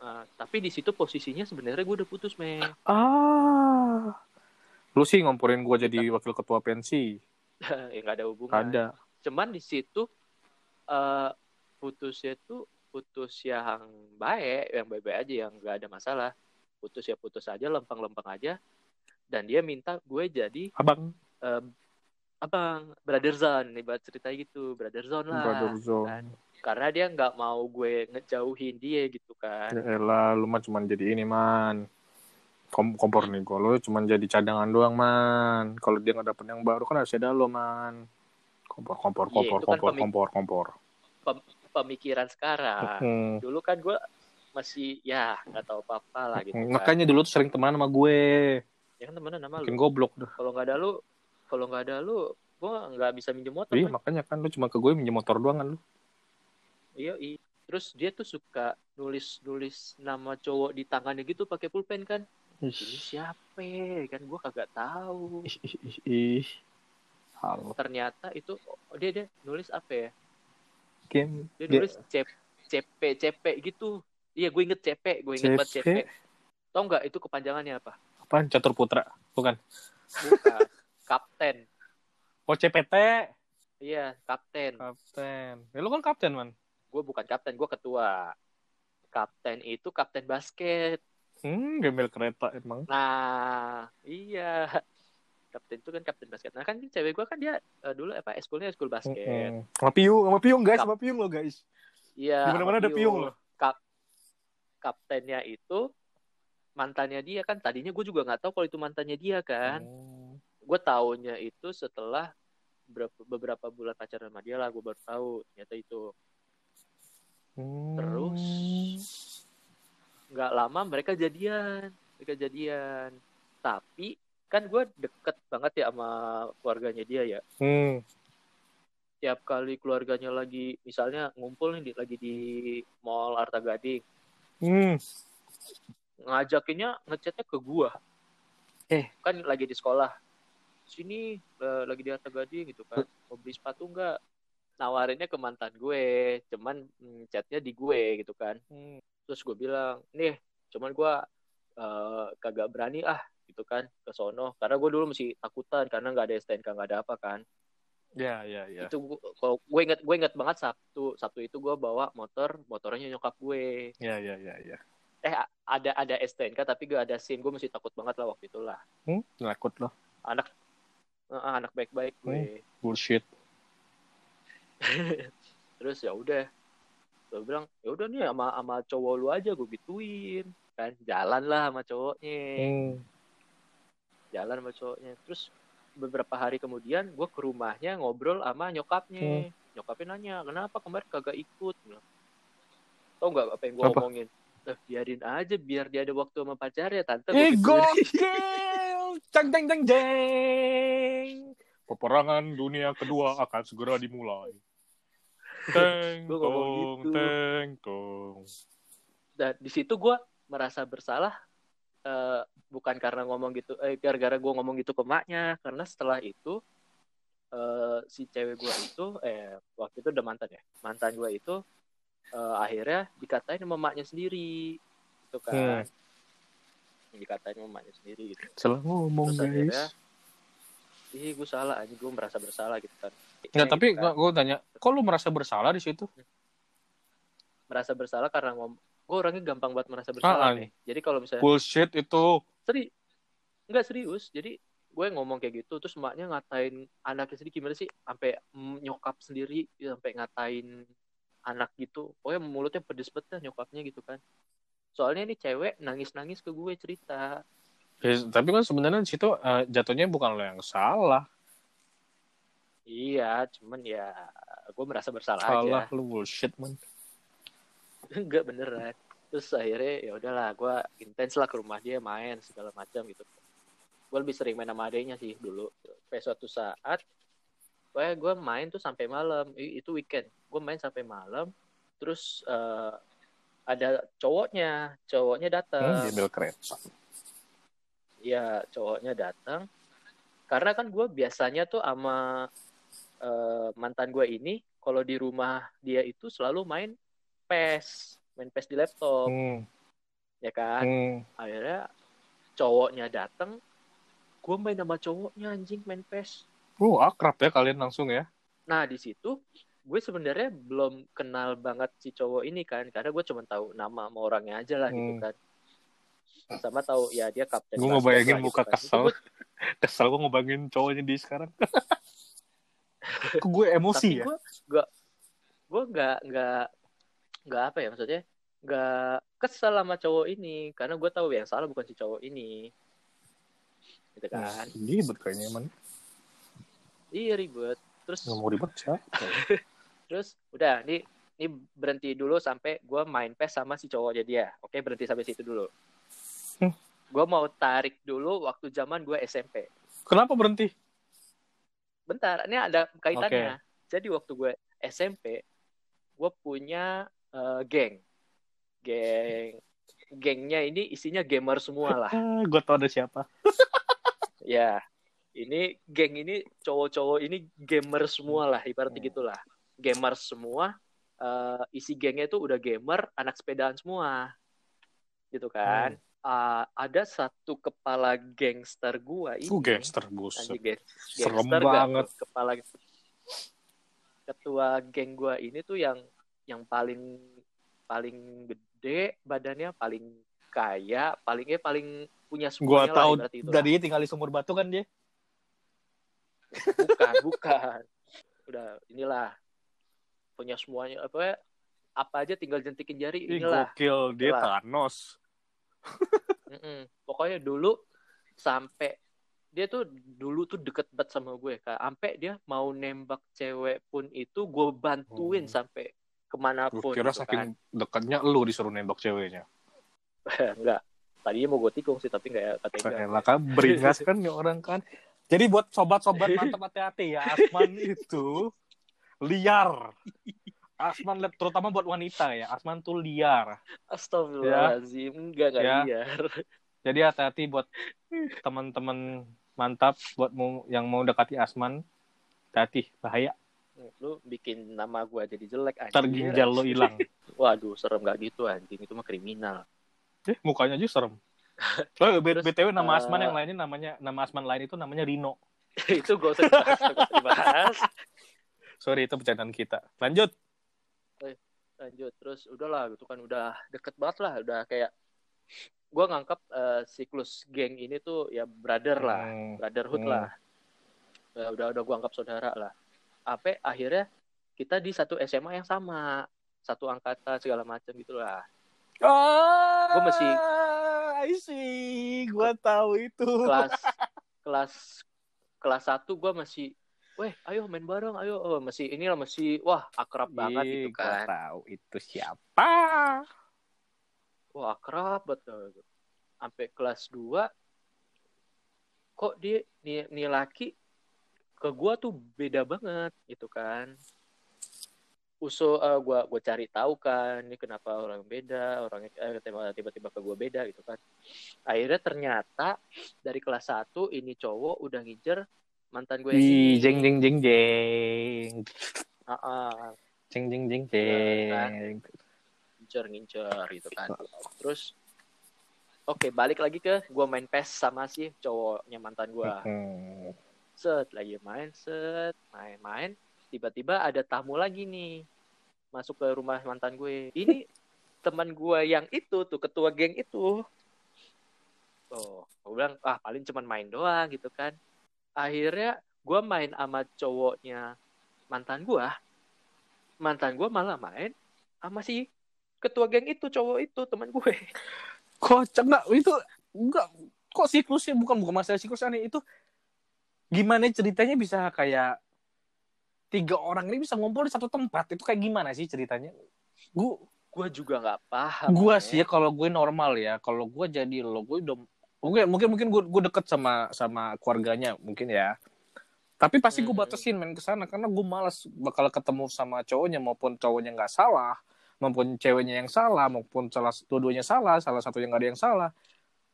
Eh, tapi di situ posisinya sebenarnya gue udah putus meh ah. Lu sih ngomporin gue jadi wakil ketua pensi [laughs] ya nggak ada hubungan. Ada. Cuman di situ eh putusnya tuh putus yang baik yang baik-baik aja yang nggak ada masalah. Putus ya putus aja lempeng-lempeng aja. Dan dia minta gue jadi abang. eh, abang brother zone ibarat cerita gitu brother zone lah. Brother zone kan. karena dia nggak mau gue ngejauhin dia gitu kan. Ya elah lu mah cuman jadi ini man. Kom kompor nih gue lu cuman jadi cadangan doang man. Kalau dia nggak dapet yang baru kan harus ada lo man. Kompor kompor Iya, kompor itu kan kompor pemik- kompor kompor pemikiran sekarang. Hmm. dulu kan gue masih ya nggak tahu apa-apa lah gitu kan. Makanya dulu tuh sering temenan sama gue. Ya kan temenan sama bikin lu goblok dah. Kalau nggak ada lu kalau nggak ada lu gue nggak bisa minjem motor iya kan? makanya kan lu cuma ke gue minjem motor doang kan lu. Iya iya. Terus dia tuh suka nulis nulis nama cowok di tangannya gitu pakai pulpen kan. Ini siapa? Kan gue kagak tahu. Ih ih ih, ih. halo ternyata itu oh, dia dia nulis apa ya game dia nulis cep CP CP gitu. Iya gue inget CP gue inget banget CP. CP tau nggak itu kepanjangannya apa? Apaan? Catur putra bukan. Bukan [laughs] kapten. Oh CPT iya kapten. Kapten. Ya lu kan kapten man. Gue bukan kapten gue ketua. Kapten itu kapten basket. Hmm gembel kereta emang. Nah, iya. Kapten itu kan kapten basket. Nah, kan cewek gue kan dia eh, dulu apa eskulnya eskul basket. Mm-mm. sama piung sama piung guys Kap- sama piung lo guys Iya. Di mana-mana ada piung loh. Kap kaptennya itu mantannya dia kan tadinya gue juga nggak tahu kalau itu mantannya dia kan. Oh. Gue taunya itu setelah beberapa, beberapa bulan pacaran sama dia lah gue baru tahu ternyata itu Hmm. Terus? nggak lama mereka jadian mereka jadian tapi kan gue deket banget ya sama keluarganya dia ya Hmm. tiap kali keluarganya lagi misalnya ngumpul nih di, lagi di mall Arta Gading Hmm. ngajakinnya ngechatnya ke gua Eh. kan lagi di sekolah sini eh, lagi di Arta Gading gitu kan mau beli sepatu nggak nawarinnya ke mantan gue cuman mm, chatnya di gue gitu kan Hmm. terus gue bilang nih cuman gue eh, kagak berani ah gitu kan ke sono karena gue dulu masih takutan karena nggak ada STNK nggak ada apa kan Ya, ya, ya. itu gua- kalau gue inget gue inget banget sabtu sabtu itu gue bawa motor motornya nyokap gue Ya, ya, ya, ya. eh ada ada STNK tapi gak ada SIM gue masih takut banget lah waktu itulah Hmm, nakut loh. anak eh, anak baik-baik gue Bullshit. [laughs] terus ya udah gue bilang ya udah nih sama sama cowok lu aja gue gituin kan jalan lah sama cowoknya Hmm. Jalan sama cowoknya terus beberapa hari kemudian gue ke rumahnya ngobrol sama nyokapnya nyokapnya nanya kenapa kemarin kagak ikut tau nggak apa yang gue Apa? ngomongin eh, biarin aja biar dia ada waktu sama pacar ya tante Eh, gokil! [laughs] Cang, cang, cang, jeng! Peperangan dunia kedua akan segera dimulai. Teng, tong, gitu. teng, tong. dan di situ gue merasa bersalah eh, bukan karena ngomong gitu eh gara-gara gue ngomong gitu ke maknya karena setelah itu eh, si cewek gue itu eh waktu itu udah mantan ya mantan gue itu eh, akhirnya dikatain sama maknya sendiri itu kan dikatain sama maknya sendiri gitu Salah ngomong, Terus akhirnya, guys. ih gue salah aja gue merasa bersalah gitu kan Nggak, Eh, tapi gitu kan. gue tanya, kok lu merasa bersalah di situ? merasa bersalah karena ngom gue orangnya gampang banget merasa bersalah Ah, nih. Jadi kalau misalnya Bullshit itu. seri nggak serius. Jadi gue ngomong kayak gitu terus emaknya ngatain anaknya sendiri gimana sih? Sampai nyokap sendiri ya, sampai ngatain anak gitu. Pokoknya mulutnya pedes banget dah nyokapnya gitu kan. Soalnya ini cewek nangis nangis ke gue cerita. Ya, tapi kan sebenarnya di situ eh, jatuhnya bukan lo yang salah. iya cuman ya gue merasa bersalah Salah aja lu bullshit man. [laughs] enggak beneran. Terus akhirnya ya udahlah gue intens lah ke rumah dia main segala macam gitu. Gue lebih sering main sama adanya sih dulu. Sampai suatu saat pokoknya gue main tuh sampai malam. Itu weekend. Gue main sampai malam terus eh, ada cowoknya. Cowoknya Hmm, datang ambil kereta. ya cowoknya datang. Karena kan gue biasanya tuh sama eh, mantan gue ini kalau di rumah dia itu selalu main PES main PES di laptop Hmm, ya kan hmm. akhirnya cowoknya datang gue main sama cowoknya anjing main PES Uh, akrab ya kalian langsung ya. nah di situ gue sebenarnya belum kenal banget si cowok ini kan karena gue cuma tahu nama sama orangnya aja lah gitu Hmm. kan sama tahu ya dia kapten Gue ngebayangin lah muka gitu kan. Kesel. gue- [laughs] kesel gue ngebayangin cowoknya di sekarang. [laughs] Kok gue emosi tapi ya? gue gue gue nggak nggak nggak apa ya maksudnya nggak kesel sama cowok ini karena gue tahu yang salah bukan si cowok ini gitu kan Ribet kayaknya man. iya ribet terus Gak mau ribet siapa? [laughs] terus udah ini ini berhenti dulu sampai gue main pes sama si cowoknya dia oke berhenti sampai situ dulu Hmm. gue mau tarik dulu waktu zaman gue SMP Kenapa berhenti? bentar ini ada kaitannya jadi waktu gue SMP gue punya eh, geng geng gengnya ini isinya gamer semua lah [laughs] Ah, gue tau ada siapa. [laughs] ya ini geng ini cowok-cowok ini gamer semua lah ibaratnya Hmm. gitulah gamer semua eh, isi gengnya itu udah gamer anak sepedaan semua gitu kan Ah, ada satu kepala gangster gua ini Uh, gangster buset. anjing geng- Serem gangster gak banget. kepala ketua geng gua ini tuh yang yang paling paling gede badannya paling kaya palingnya paling punya semuanya lah, tahu ibarat itu lah. dari tinggal di sumur batu kan dia. bukan bukan udah inilah punya semuanya apa ya, apa aja tinggal jentikin jari Ih, inilah gokil dia Inilah. Thanos. Pokoknya dulu sampai dia tuh dulu tuh deket banget sama gue kak sampai dia mau nembak cewek pun itu gue bantuin Hmm. sampai Gue ke mana pun kira gitu saking dekatnya lu disuruh nembak ceweknya. kan. [laughs] enggak tadinya mau gue tikung sih tapi nggak katanya Elah kan beringas kan nih orang kan. Jadi buat sobat-sobat mantap hati-hati ya, Asman [laughs] itu liar. Asman terutama buat wanita ya, Asman tuh liar. Astagfirullahaladzim enggak enggak Ya. liar Jadi hati-hati buat teman-teman mantap buat mau yang mau dekati Asman. Hati, bahaya. Lu bikin nama gue jadi jelek anjing Ntar ginjal lo hilang. [laughs] waduh serem gak gitu anjing itu mah kriminal Eh, mukanya aja serem. Oh, B- Terus, BTW nama Asman eh, yang lainnya namanya nama Asman lain itu namanya Rino. [laughs] itu gak usah dibahas, gak usah dibahas. Sorry itu bercandaan kita. Lanjut. lanjut terus udahlah gitu kan udah deket banget lah udah kayak gue nganggap eh, siklus geng ini tuh ya brother lah Hmm. brotherhood Hmm. lah Ya, udah udah gue anggap saudara lah apa akhirnya kita di satu SMA yang sama satu angkatan segala macam gitulah Ah, Gua masih- I see. Gua tahu itu. kelas [laughs] kelas kelas satu gue masih Weh, ayo main bareng, ayo. Oh, masih inilah masih wah akrab banget Ih, gitu kan. tahu itu siapa. Wah, akrab banget. Sampai kelas 2 kok dia nih, nih laki ke gua tuh beda banget gitu kan. Usul eh, gua gua cari tahu kan ini kenapa orang beda, orangnya eh, tiba- tiba-tiba ke gua beda gitu kan. Akhirnya ternyata dari kelas 1 ini cowok udah ngincer mantan gue Ih, jeng jeng jeng jeng. Ah, ah. Jeng jeng jeng Iya, kan? jeng. ngincer ngincer gitu kan terus oke balik lagi ke gua main PES sama si cowoknya mantan gua Hmm. Set lagi main set main-main tiba-tiba ada tamu lagi nih masuk ke rumah mantan gue. Ini [laughs] teman gua yang itu tuh ketua geng itu. Oh gue bilang ah paling cuman main doang gitu kan. Akhirnya gue main sama cowoknya mantan gue mantan gue malah main sama si ketua geng itu cowok itu teman gue. Kocak nggak itu enggak. Kok siklusnya bukan bukan masalah siklus aneh. Itu gimana ceritanya bisa kayak tiga orang ini bisa ngumpul di satu tempat? Itu kayak gimana sih ceritanya? Gue gue juga nggak paham gue ya. sih ya kalau gue normal ya. Kalau gue jadi lo gue udah mungkin mungkin mungkin gue gue deket sama sama keluarganya mungkin ya. Tapi pasti gue Hmm. batasin main ke sana. Karena gue malas bakal ketemu sama cowoknya maupun cowoknya nggak salah maupun ceweknya yang salah maupun salah dua-duanya salah salah satunya nggak ada yang salah.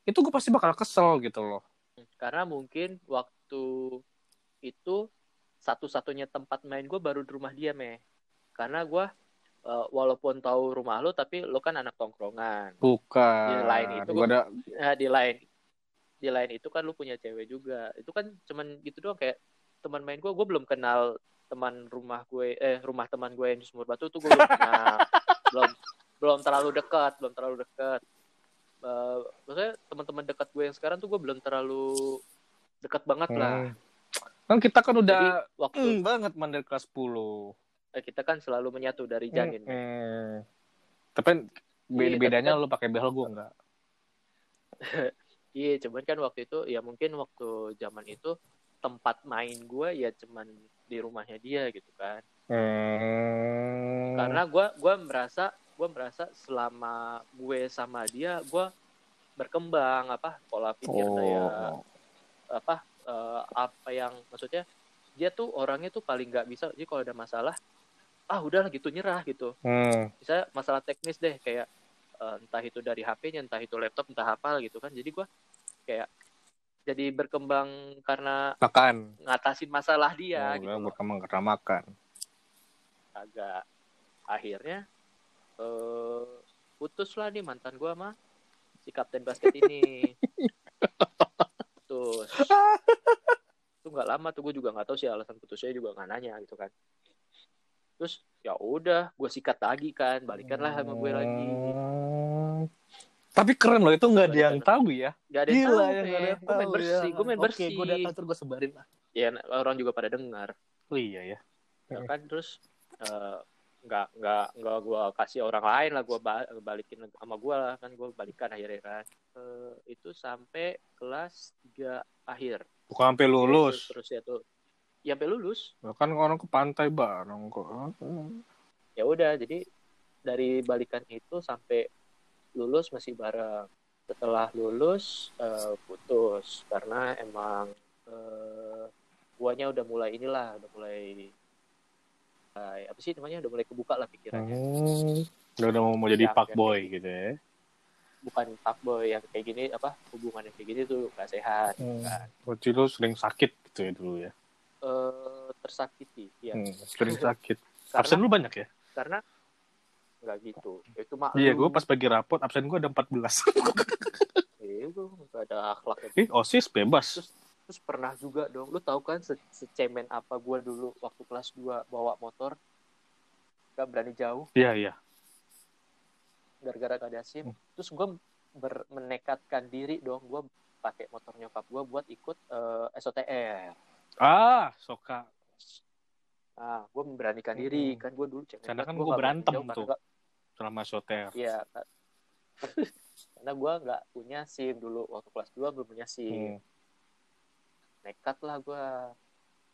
Itu gue pasti bakal kesel gitu loh. Karena mungkin waktu itu satu-satunya tempat main gue baru di rumah dia meh. Karena gue eh, walaupun tahu rumah lo tapi lo kan anak tongkrongan. Bukan. Di lain itu gue ada nah, di lain di lain itu kan lu punya cewek juga. Itu kan cuman gitu doang kayak teman main gue gue belum kenal teman rumah gue eh rumah teman gue yang di Sumur Batu tuh gue belum kenal. [laughs] Belum belum terlalu dekat belum terlalu dekat. Eh, maksudnya teman-teman dekat gue yang sekarang tuh gue belum terlalu dekat banget lah Hmm. kan kita kan jadi udah waktu hmm, banget man dari kelas 10 eh, kita kan selalu menyatu dari janin Hmm, Meh. hmm. tapi beda Iya, bedanya tapi lu pakai behel gue enggak [laughs] iya cuman kan waktu itu ya mungkin waktu zaman itu tempat main gue ya cuman di rumahnya dia gitu kan Hmm. karena gue gua merasa gue merasa selama gue sama dia gue berkembang apa pola pikir oh. Apa eh, apa yang maksudnya dia tuh orangnya tuh paling nggak bisa jadi kalau ada masalah ah udahlah gitu nyerah gitu. Hmm. bisa masalah teknis deh kayak eh, entah itu dari HP-nya entah itu laptop entah apa gitu kan. Jadi gue kayak jadi berkembang karena makan. ngatasin masalah dia oh, gitu berkembang karena makan. Agak akhirnya eh putus lah nih mantan gua mah si kapten basket ini [laughs] putus. [laughs] Itu nggak lama tuh gue juga nggak tahu sih alasan putusnya juga nggak nanya gitu kan. Terus ya udah gue sikat lagi kan balikan lah sama gue lagi. Tapi keren loh itu nggak ada yang tahu ya. Gak ada yang Gila tahu ya, ada yang gue main tahu bersih ya. gue main Oke, bersih. gue datang terus gue sebarin lah. ya orang juga pada dengar Oh iya ya. ya kan terus eh, nggak nggak nggak gue kasih orang lain lah gue balikin sama gue lah kan gue balikan akhirnya kan. Eh, itu sampai kelas 3 akhir. Bukan sampai Terus, lulus. terus ya tuh. Ya sampai lulus. Ya kan orang ke pantai bareng kok. ya udah jadi dari balikan itu sampai lulus masih bareng. Setelah lulus eh, putus. Karena emang eh, guanya udah mulai inilah udah mulai eh, apa sih namanya udah mulai kebuka lah pikirannya Hmm. Udah udah mau jadi Ya, pak boy gitu ya. bukan fuckboy yang kayak gini apa hubungan yang kayak gini tuh gak sehat Hmm. kan Berarti lu sering sakit gitu ya dulu ya. Eh, tersakiti ya Hmm, sering sakit. [laughs] karena Absen lu banyak ya? karena nggak gitu itu mah Iya, gue pas bagi rapot absen gue ada 14. Iya, gue nggak ada akhlak Ih, OSIS bebas. Terus- terus pernah juga dong lu tahu kan se secemen apa gue dulu waktu kelas 2 bawa motor gak berani jauh Iya, iya. gara-gara gak ada sim terus gue menekatkan diri dong gue pakai motor nyokap gue buat ikut eh, SOTR Ah, soka. nah gue memberanikan diri Hmm. kan gue dulu cengeng Karena kan berani berantem tuh. nggak- Selama soter. iya [laughs] karena gue nggak punya sim dulu waktu kelas 2 belum punya sim Hmm. Nekat lah gue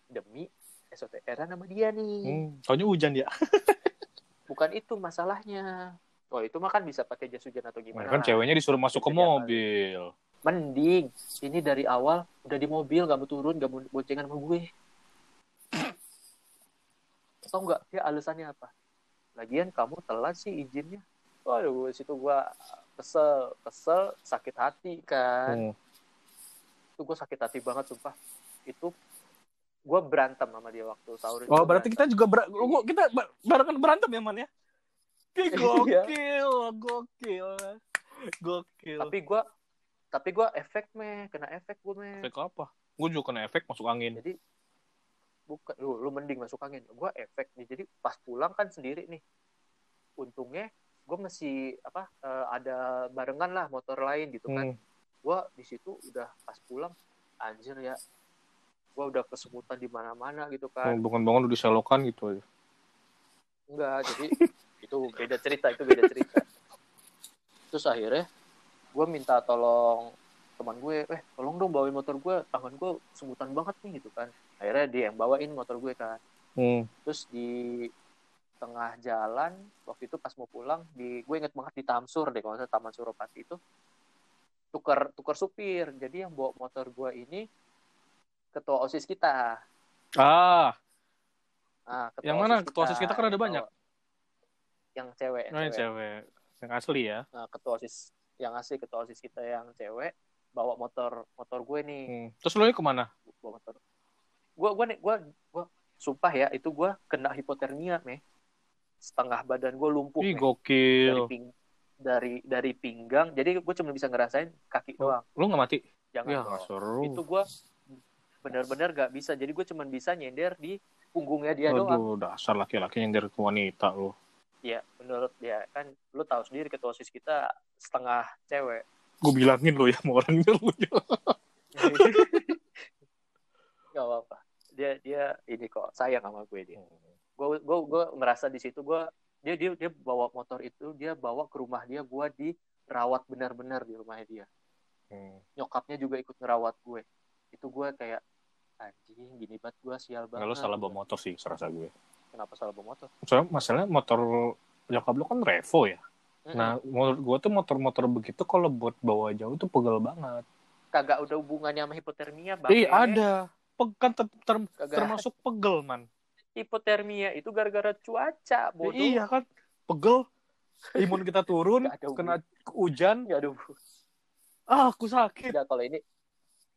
demi SOTR sama dia nih Hmm. Taunya hujan ya. [laughs] bukan itu masalahnya oh itu mah kan bisa pakai jas hujan atau Nah, gimana kan ceweknya disuruh masuk ke Bisa diakalin. mobil. mending ini dari awal udah di mobil gak mau turun gak mau boncengan sama gue tau nggak dia alasannya apa lagian kamu telat sih izinnya waduh situ gue kesel kesel sakit hati kan Hmm. Itu gue sakit hati banget sumpah itu gue berantem sama dia waktu sahur Oh, berarti kita juga ber gua- kita bar- barengan berantem ya, Man ya? Iya. Gokil, gokil. Gokil. tapi gue tapi gue efek meh kena efek gue meh efek apa? Gue juga kena efek masuk angin. jadi bukan lu, lu mending masuk angin gue efek nih jadi pas pulang kan sendiri nih untungnya gue masih apa eh, ada barengan lah motor lain gitu kan Hmm. Gue di situ udah pas pulang anjir ya. Gue udah kesemutan di mana-mana gitu kan. Bangun-bangun udah diselokan gitu aja. Enggak jadi [laughs] itu beda cerita itu beda cerita. Terus akhirnya gue minta tolong teman gue eh tolong dong bawain motor gue tangan gue semutan banget nih gitu kan. Akhirnya dia yang bawain motor gue kan. Hmm. terus di tengah jalan waktu itu pas mau pulang di gue inget banget di Tamsur deh kalau Taman Suropati itu tukar tukar supir. Jadi yang bawa motor gue ini ketua osis kita. Ah. Nah, ketua yang mana? OSIS ketua osis kita kan ada banyak. yang cewek yang nah, yang cewek. cewek. Yang asli ya? Nah, ketua osis yang asli ketua osis kita yang cewek bawa motor motor gue nih hmm. terus lo ke mana? Bawa motor. Gue gue nih gue gue sumpah ya itu gue kena hipotermia meh. Setengah badan gue lumpuh ih Meh. dari gokil ping dari dari pinggang jadi gue cuma bisa ngerasain kaki doang. lo nggak mati? Jangan ya nggak seru. Itu gue benar-benar gak bisa jadi gue cuma bisa nyender di punggungnya dia doang. Aduh, dasar laki-laki yang dari ke wanita lo ya menurut dia kan lu tahu sendiri ketua osis kita setengah cewek. Gue bilangin lo ya sama orang lo ya. [laughs] Gak apa-apa. Dia dia ini kok sayang sama gue dia. Gue gue gue merasa di situ gue dia dia dia bawa motor itu dia bawa ke rumah dia gue dirawat benar-benar di rumahnya dia. Hmm. nyokapnya juga ikut ngerawat gue. Itu gue kayak anjing gini banget gue sial banget Nggak, lo salah bawa motor sih serasa gue. Kenapa salah bawa motor? Soalnya masalahnya motor nyokap lo kan Revo ya? Nah menurut gue tuh motor-motor begitu kalau buat bawa jauh tuh pegel banget. Kagak ada hubungannya sama hipotermia bang. Ada. Pe- kan ter- ter- Kagak. termasuk pegel man hipotermia itu gara-gara cuaca bodoh. Iya kan pegel. Imun kita turun [laughs] kena hujan. Nggak ada ah aku sakit. Nggak, kalau ini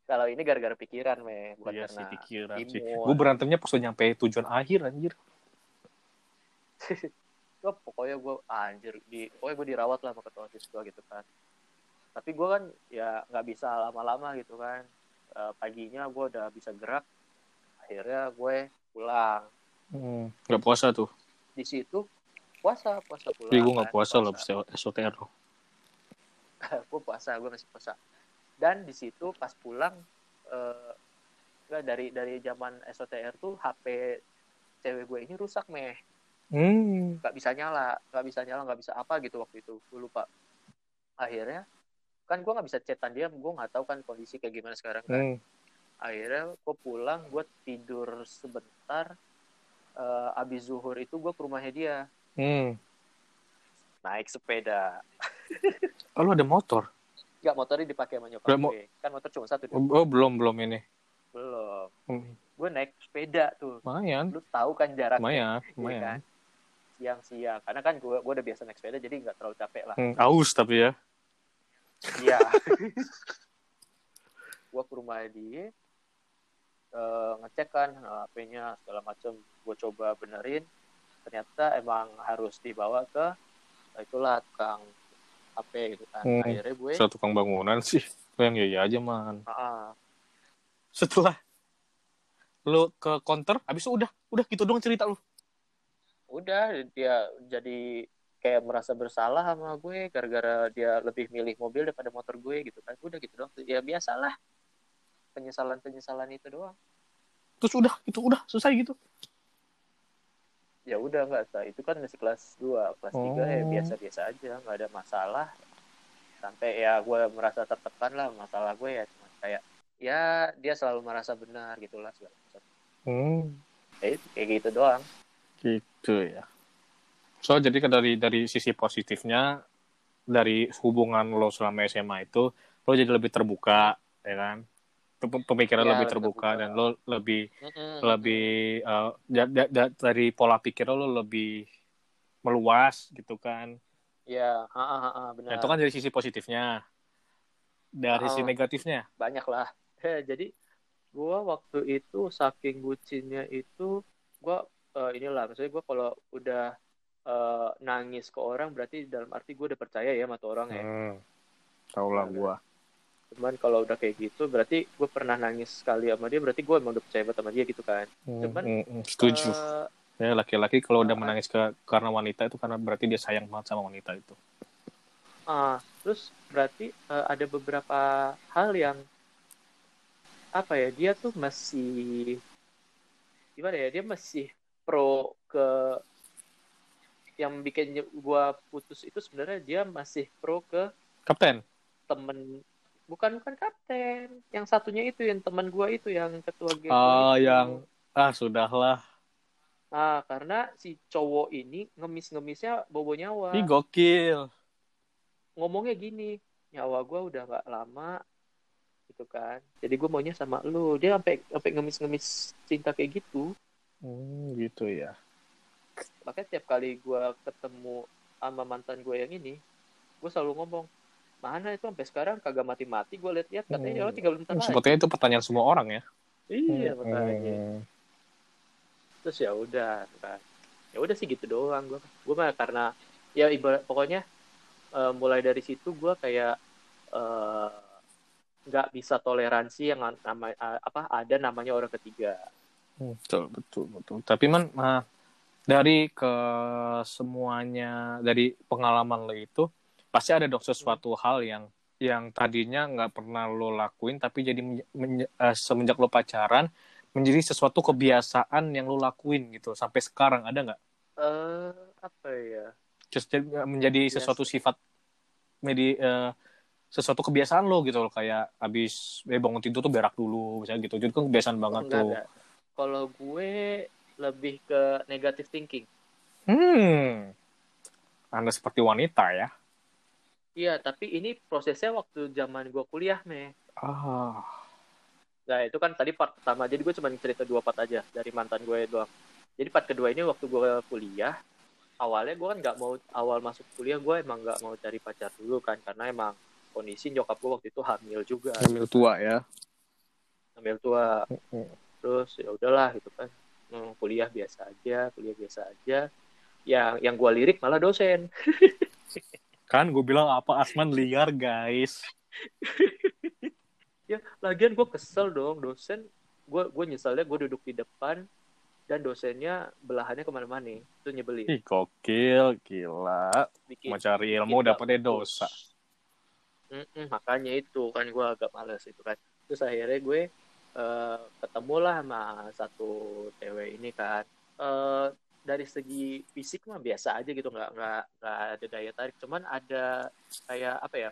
kalau ini gara-gara pikiran meh. Bukan iya karena sih pikiran sih. imun. gue berantemnya pas udah nyampe tujuan akhir anjir. [laughs] Gue pokoknya gue anjir di pokoknya gue dirawat lah sama ketua gue gitu kan. Tapi gue kan ya nggak bisa lama-lama gitu kan. Eh, paginya gue udah bisa gerak. Akhirnya gue pulang hmm. nggak puasa tuh. Di situ puasa puasa pulang Ih, gue nggak kan, puasa loh SOTR lo gue puasa [laughs] gue masih puasa. Dan di situ pas pulang eh nggak dari dari zaman SOTR tuh HP cewek gue ini rusak meh. Hmm. nggak bisa nyala nggak bisa nyala nggak bisa apa gitu waktu itu gue lupa. Akhirnya kan gue nggak bisa chatan dia gue nggak tahu kan kondisi kayak gimana sekarang kan. Hmm. akhirnya gue pulang gue tidur sebentar eh abis zuhur itu gue ke rumahnya dia. Hmm. naik sepeda. Oh, lu ada motor? nggak motornya dipakai sama nyokap gue. Kan motor cuma satu Oh, oh, belum belum ini. belum. Hmm. gue naik sepeda tuh. Lumayan, lu tahu kan jaraknya? Lumayan, Iya lumayan. kan siang-siang. Karena kan gue gue udah biasa naik sepeda jadi nggak terlalu capek lah. Hmm, aus tapi ya. iya. [laughs] Gue ke rumah dia eh, ngecek kan eh, HP-nya segala macam gue coba benerin ternyata emang harus dibawa ke eh, itulah tukang HP gitu kan Hmm. akhirnya gue Satu tukang bangunan sih. Lu yang iya aja, man. ah, Setelah lu ke counter, habis itu udah, udah gitu doang cerita lu. udah dia jadi kayak merasa bersalah sama gue gara-gara dia lebih milih mobil daripada motor gue gitu kan udah gitu doang ya biasalah penyesalan penyesalan itu doang Terus udah, itu udah selesai gitu. ya udah nggak sah itu kan masih kelas 2 kelas 3 ya Oh. biasa-biasa aja nggak ada masalah sampai ya gue merasa tertekan lah masalah gue ya cuma kayak ya dia selalu merasa benar gitulah segala macam Hmm. ya, itu, kayak gitu doang Gitu ya. So jadi kan dari dari sisi positifnya dari hubungan lo selama SMA itu lo jadi lebih terbuka ya kan pemikiran Ya, lebih terbuka terbuka. dan lo lebih Mm-mm. lebih eh, da- da- da- dari pola pikir lo lebih meluas gitu kan ya ha, benar nah, itu kan dari sisi positifnya dari sisi Ah. negatifnya banyak lah jadi gua waktu itu saking bucinnya itu gua eh, inilah maksudnya gua kalau udah eh, nangis ke orang berarti dalam arti gue udah percaya ya sama tuh orang ya hmm. tau lah gua cuman kalau udah kayak gitu berarti gue pernah nangis sekali sama dia berarti gue emang udah percaya banget sama dia gitu kan. Hmm, Cuman, hmm, hmm, setuju. Eh, ya laki-laki kalau udah ah. menangis ke karena wanita itu karena berarti dia sayang banget sama wanita itu. Ah, terus berarti uh, ada beberapa hal yang apa ya dia tuh masih gimana ya dia masih pro ke yang bikin gua putus itu sebenarnya dia masih pro ke kapten. temen bukan bukan kapten. Yang satunya itu yang teman gua itu yang ketua geng ah itu. yang ah sudahlah. Ah karena si cowok ini ngemis-ngemisnya bobo nyawa. Ih gokil. Ngomongnya gini nyawa gue udah nggak lama gitu kan. Jadi gue maunya sama lu. Dia sampai sampai ngemis-ngemis cinta kayak gitu. Hmm, gitu ya. Makanya tiap kali gue ketemu sama mantan gue yang ini gue selalu ngomong mana itu sampai sekarang kagak mati-mati gue lihat-lihat katanya Hmm. tinggal bentar lagi. Sepertinya itu pertanyaan semua orang ya. Iya Hmm. makanya. Terus ya udah kan. Ya udah sih gitu doang gue gue mah karena ya ibarat pokoknya eh, mulai dari situ gue kayak eh, nggak bisa toleransi yang nama eh, apa ada namanya orang ketiga. Hmm, betul betul betul. Tapi man ah, dari ke semuanya dari pengalaman lo itu pasti ada dong sesuatu hal yang yang tadinya nggak pernah lo lakuin tapi jadi eh, semenjak lo pacaran menjadi sesuatu kebiasaan yang lo lakuin gitu sampai sekarang. Ada nggak? Eh apa ya? Terus jadi- menjadi Biasa. sesuatu sifat medi eh, sesuatu kebiasaan lo gitu loh kayak abis eh, bangun tidur tuh berak dulu misalnya gitu. Jadi kan kebiasaan banget enggak tuh. kalau gue lebih ke negative thinking. Hmm. Anda seperti wanita ya iya tapi ini prosesnya waktu zaman gue kuliah meh ah Nah itu kan tadi part pertama, jadi gue cuma cerita dua part aja dari mantan gue doang. Jadi part kedua ini waktu gue kuliah, awalnya gue kan nggak mau awal masuk kuliah gue emang nggak mau cari pacar dulu kan, karena emang kondisi nyokap gue waktu itu hamil juga, hamil tua ya hamil tua. Terus ya udahlah gitu kan, Hmm, kuliah biasa aja, kuliah biasa aja. Yang yang gue lirik malah dosen. [laughs] kan gue bilang apa Asman liar guys. [laughs] Ya lagian gue kesel dong dosen, gue gue nyeselnya gue duduk di depan dan dosennya belahannya ke mana-mana, itu nyebelin. ih gokil gila. Bikin, mau cari ilmu dapetnya dosa. Mm-mm, makanya itu kan gue agak males itu kan. Terus akhirnya gue eh, ketemu lah sama satu cewek ini kan. Eh, dari segi fisik mah biasa aja gitu nggak nggak nggak ada daya tarik. Cuman ada kayak apa ya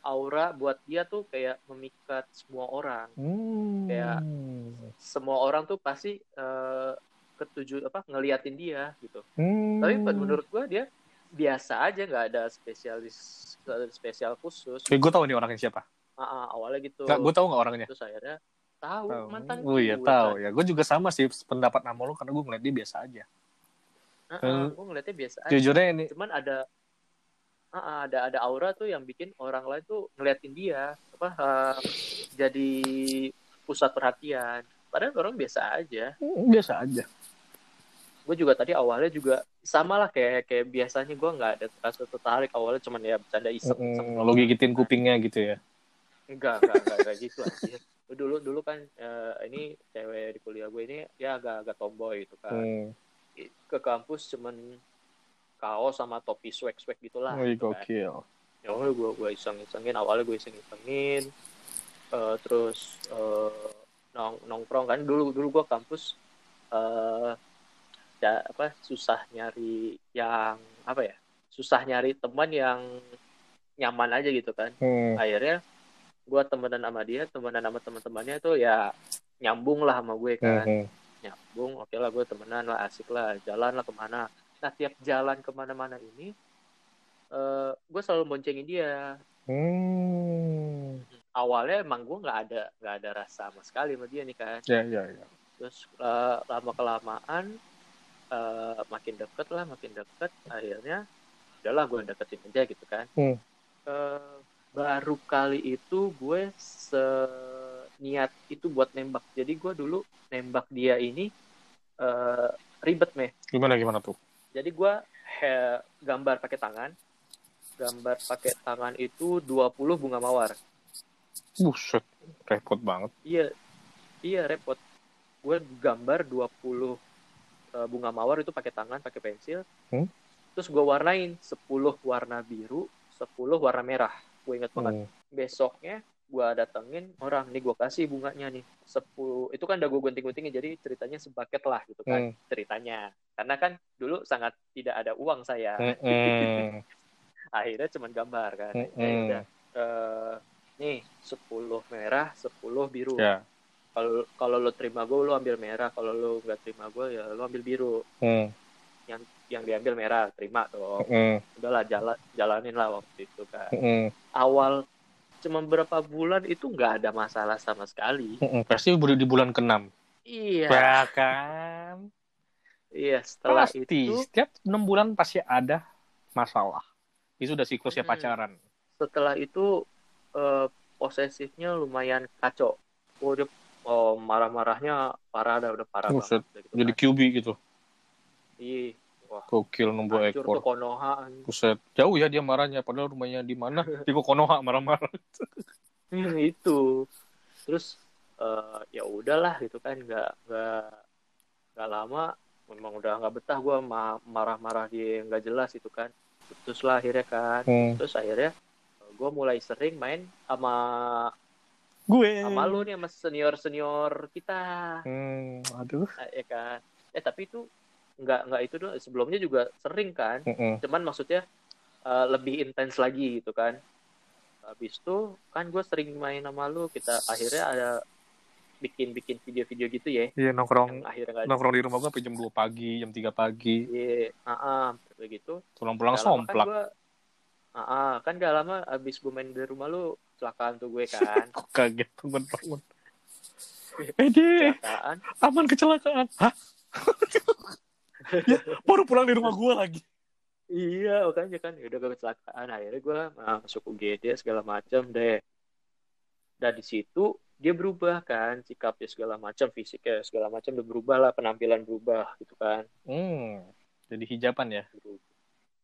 aura buat dia tuh kayak memikat semua orang. Hmm. Kayak- semua orang tuh pasti eh, ketuju apa ngeliatin dia gitu. Hmm. tapi menurut gue dia biasa aja nggak ada spesialis nggak ada spesial khusus. Eh, gue tahu nih orangnya siapa. Ah, ah, awalnya gitu. Nggak, gue tahu nggak orangnya? Terus akhirnya tahu Tahu. mantan oh iya tahu. Kan. ya gue juga sama sih pendapat nama lo karena gue ngeliat dia biasa aja. Ah, ah, Eh, gue ngeliatnya biasa aja. jujurnya ini cuman ada ah, ah, ada ada aura tuh yang bikin orang lain tuh ngeliatin dia apa ah, jadi pusat perhatian. Padahal orang biasa aja. Hmm, biasa aja. Gue juga tadi awalnya juga sama lah kayak kayak biasanya gue nggak ada rasa tertarik awalnya cuman ya bercanda iseng Hmm, lo gigitin kupingnya gitu ya? Enggak, enggak, enggak, enggak gitu aja. Dulu dulu kan eh, ini cewek di kuliah gue ini ya agak agak tomboy gitu kan. hmm. Ke kampus cuman kaos sama topi swag-swag gitulah. Wih, gitu kan. gokil Ya udah gue gue iseng-isengin awalnya gue iseng-isengin. Eh, terus eh, nong nongkrong kan dulu dulu gue kampus eh ya, apa susah nyari yang apa ya? Susah nyari teman yang nyaman aja gitu kan hmm. akhirnya gue temenan sama dia temenan sama teman-temannya tuh ya nyambung lah sama gue kan Hmm. nyambung oke lah gue temenan lah asik lah jalan lah ke mana nah tiap jalan ke mana-mana ini eh gue selalu boncengin dia Hmm. awalnya emang gue nggak ada nggak ada rasa sama sekali sama dia nih kan ya ya ya terus eh, lama kelamaan eh, makin deket lah makin deket akhirnya udahlah gue deketin aja gitu kan Hmm. Eh, baru kali itu gue seniat itu buat nembak. Jadi gue dulu nembak dia ini eh, ribet meh. Gimana gimana tuh? Jadi gue he- gambar pakai tangan. Gambar pakai tangan itu 20 bunga mawar. Buset repot banget. Iya, iya repot. Gue gambar 20 eh, bunga mawar itu pakai tangan, pakai pensil. Hmm? Terus gue warnain 10 warna biru, 10 warna merah gue inget banget Hmm. besoknya gue datengin orang nih gue kasih bunganya nih 10 itu kan udah gue gunting-guntingin jadi ceritanya sebaket lah gitu kan Hmm. ceritanya karena kan dulu sangat tidak ada uang saya Mm-mm. [laughs] akhirnya cuman gambar kan Mm-mm. ya udah Eh, nih 10 merah 10 biru Ya. kalau kalau lo terima gue lo ambil merah kalau lo nggak terima gue ya lo ambil biru Hmm. Yang diambil merah terima tuh Mm-mm. udahlah jalan jalanin lah waktu itu kan Mm-mm. awal cuma berapa bulan itu nggak ada masalah sama sekali Mm-mm. Pasti baru di bulan ke-6. iya Ya kan? iya setelah pasti. itu Setiap 6 bulan pasti ada masalah. Itu udah siklusnya Hmm. pacaran. setelah itu eh, posesifnya lumayan kacau oh dia oh, marah-marahnya parah dah udah parah Buset, banget gitu Jadi kan. QB gitu. Ih, wah Gokil tuh ekor. Konoha Buset. Jauh ya dia marahnya. Padahal rumahnya di mana? [laughs] Di Konoha marah-marah. Hmm, itu terus eh, ya udahlah gitu kan nggak nggak nggak lama memang udah nggak betah gue marah-marah dia nggak jelas itu kan terus lah akhirnya kan Hmm. terus akhirnya gue mulai sering main sama Gue. sama lu nih sama senior senior kita Hmm. Aduh. ya kan eh tapi itu nggak nggak itu doang sebelumnya juga sering kan Mm-mm. cuman maksudnya eh, lebih intens lagi gitu kan habis itu kan gue sering main sama lu kita akhirnya ada bikin bikin video-video gitu ya Iya yang nongkrong akhirnya nongkrong di rumah gue sampai jam 2 pagi, jam 3 pagi. Iya, ah, begitu. Pulang-pulang Gak lama kan somplak. gua, ah, kan gak lama abis gue main di rumah lu kecelakaan tuh gue kan. [laughs] Kok kaget bangun-bangun. Eh dia Kecelakaan. aman kecelakaan. Hah? [laughs] ya, baru pulang di rumah gue lagi. iya, makanya kan udah gue kecelakaan. Akhirnya gue masuk UGD segala macam deh. Dan di situ dia berubah kan sikapnya segala macam fisiknya segala macam udah berubah lah penampilan berubah gitu kan Hmm. Jadi hijaban ya.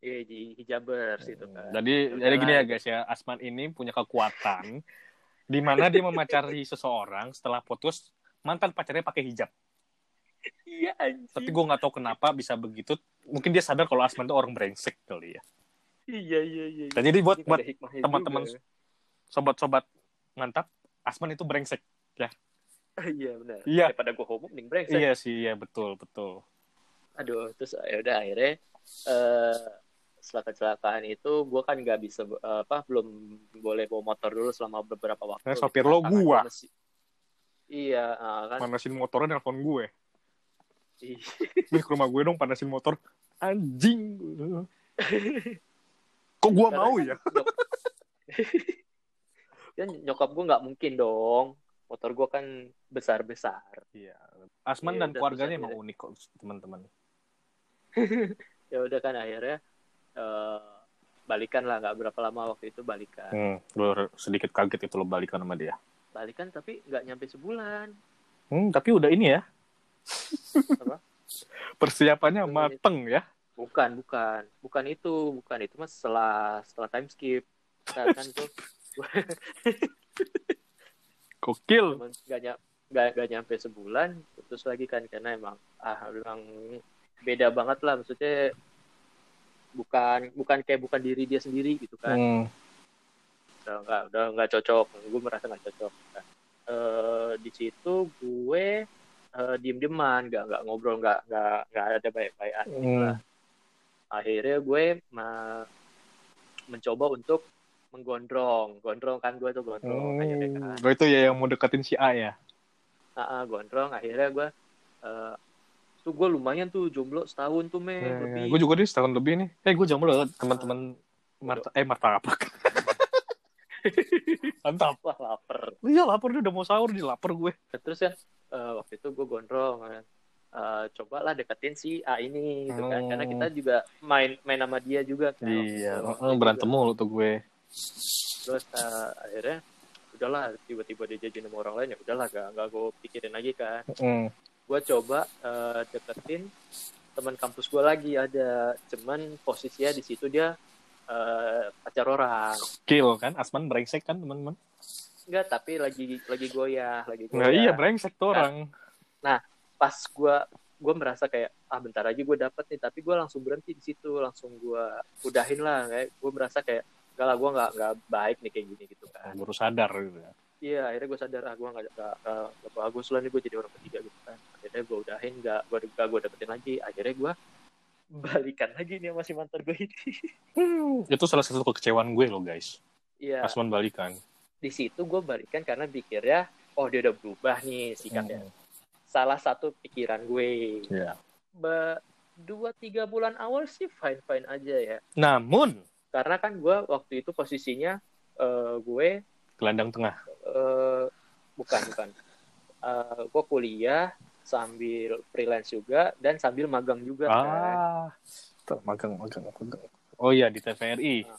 Iya di hijabers itu kan. Jadi Udah jadi gini ya guys ya, Asman ini punya kekuatan di mana dia memacari seseorang setelah putus mantan pacarnya pakai hijab. Iya anjing. Tapi gue nggak tahu kenapa bisa begitu. Mungkin dia sadar kalau Asman itu orang brengsek kali ya. Iya iya iya. Dan jadi buat buat teman-teman juga. sobat-sobat mantap, Asman itu brengsek. [laughs] Iya benar. Iya. Daripada gue homo mending brengsek. Iya sih, iya betul betul. Aduh, terus ya udah akhirnya eh setelah kecelakaan itu gue kan nggak bisa eh, apa belum boleh bawa motor dulu selama beberapa waktu. Nah, sopir lo gua. masih- Iya, ah, kan. Panasin motornya nelfon gue. Ih, Nih ke rumah gue dong panasin motor. Anjing. [laughs] Kok gue karena mau kan ya? [laughs] kan nyokap gue nggak mungkin dong. Motor gue kan besar-besar. Iya. Asman Iya, dan keluarganya emang unik kok teman-teman. [laughs] Ya udah kan akhirnya eh balikan lah nggak berapa lama waktu itu balikan. Hmm, gue sedikit kaget itu lo balikan sama dia. Balikan tapi nggak nyampe sebulan. Hmm, tapi udah ini ya. Apa? Persiapannya mateng ya. Bukan, bukan, bukan itu, bukan itu mas setelah setelah time skip, nah, kan tuh [laughs] emang gak, ny- gak, gak nyampe sebulan, putus lagi kan karena emang ah emang beda banget lah, maksudnya bukan bukan kayak bukan diri dia sendiri gitu kan, Hmm. udah nggak udah nggak cocok, gue merasa nggak cocok. Nah, eh, di situ gue eh, diem-dieman, nggak nggak ngobrol, nggak nggak nggak ada baik-baikan. Hmm. akhirnya gue ma- mencoba untuk menggondrong gondrong kan gue tuh gondrong akhirnya kan Hmm. Oh, itu ya yang mau deketin si A ya. Ah, ah, gondrong akhirnya gue eh, tuh gue lumayan tuh jomblo setahun tuh men lebih gue juga nih setahun lebih nih. Eh, gue jomblo teman-teman Marta eh martabak. [laughs] Mantap. wah lapar Iya lapar dia udah mau sahur nih lapar gue. terus kan eh, waktu itu gue gondrong kan. Eh, cobalah deketin si A ini gitu kan Oh. karena kita juga main main sama dia juga kan Iya, itu berantem mulu tuh gue. terus eh, akhirnya udahlah tiba-tiba dia jadi sama orang lain ya udahlah gak gak gue pikirin lagi kan Hmm. gue coba eh, deketin teman kampus gue lagi ada cuman posisinya di situ dia eh, pacar orang Kill kan, Asman brengsek kan teman-teman. Enggak tapi lagi lagi goyah lagi goyah Nah iya brengsek tuh orang. pas gue gue merasa kayak ah bentar aja gue dapet nih tapi gue langsung berhenti di situ langsung gue udahin lah kayak gue merasa kayak enggak lah gue nggak nggak baik nih kayak gini gitu kan. Baru sadar gitu ya. Iya akhirnya gue sadar ah gue nggak nggak bagus lah nih gue jadi orang ketiga gitu kan. Akhirnya gue udahin nggak gue nggak gue dapetin lagi. Akhirnya gue balikan lagi nih sama si mantan gue ini. [laughs] Itu salah satu kekecewaan gue loh guys. Iya. Asman balikan di situ gue balikan karena pikirnya oh dia udah berubah nih sikapnya Hmm, salah satu pikiran gue. Ya. Ba- dua tiga bulan awal sih fine fine aja ya. Namun! Karena kan gue waktu itu posisinya eh, gue gelandang tengah. Eh, bukan bukan. Eh, gue kuliah sambil freelance juga dan sambil magang juga kan. ah magang magang magang. Oh iya di TVRI Nah,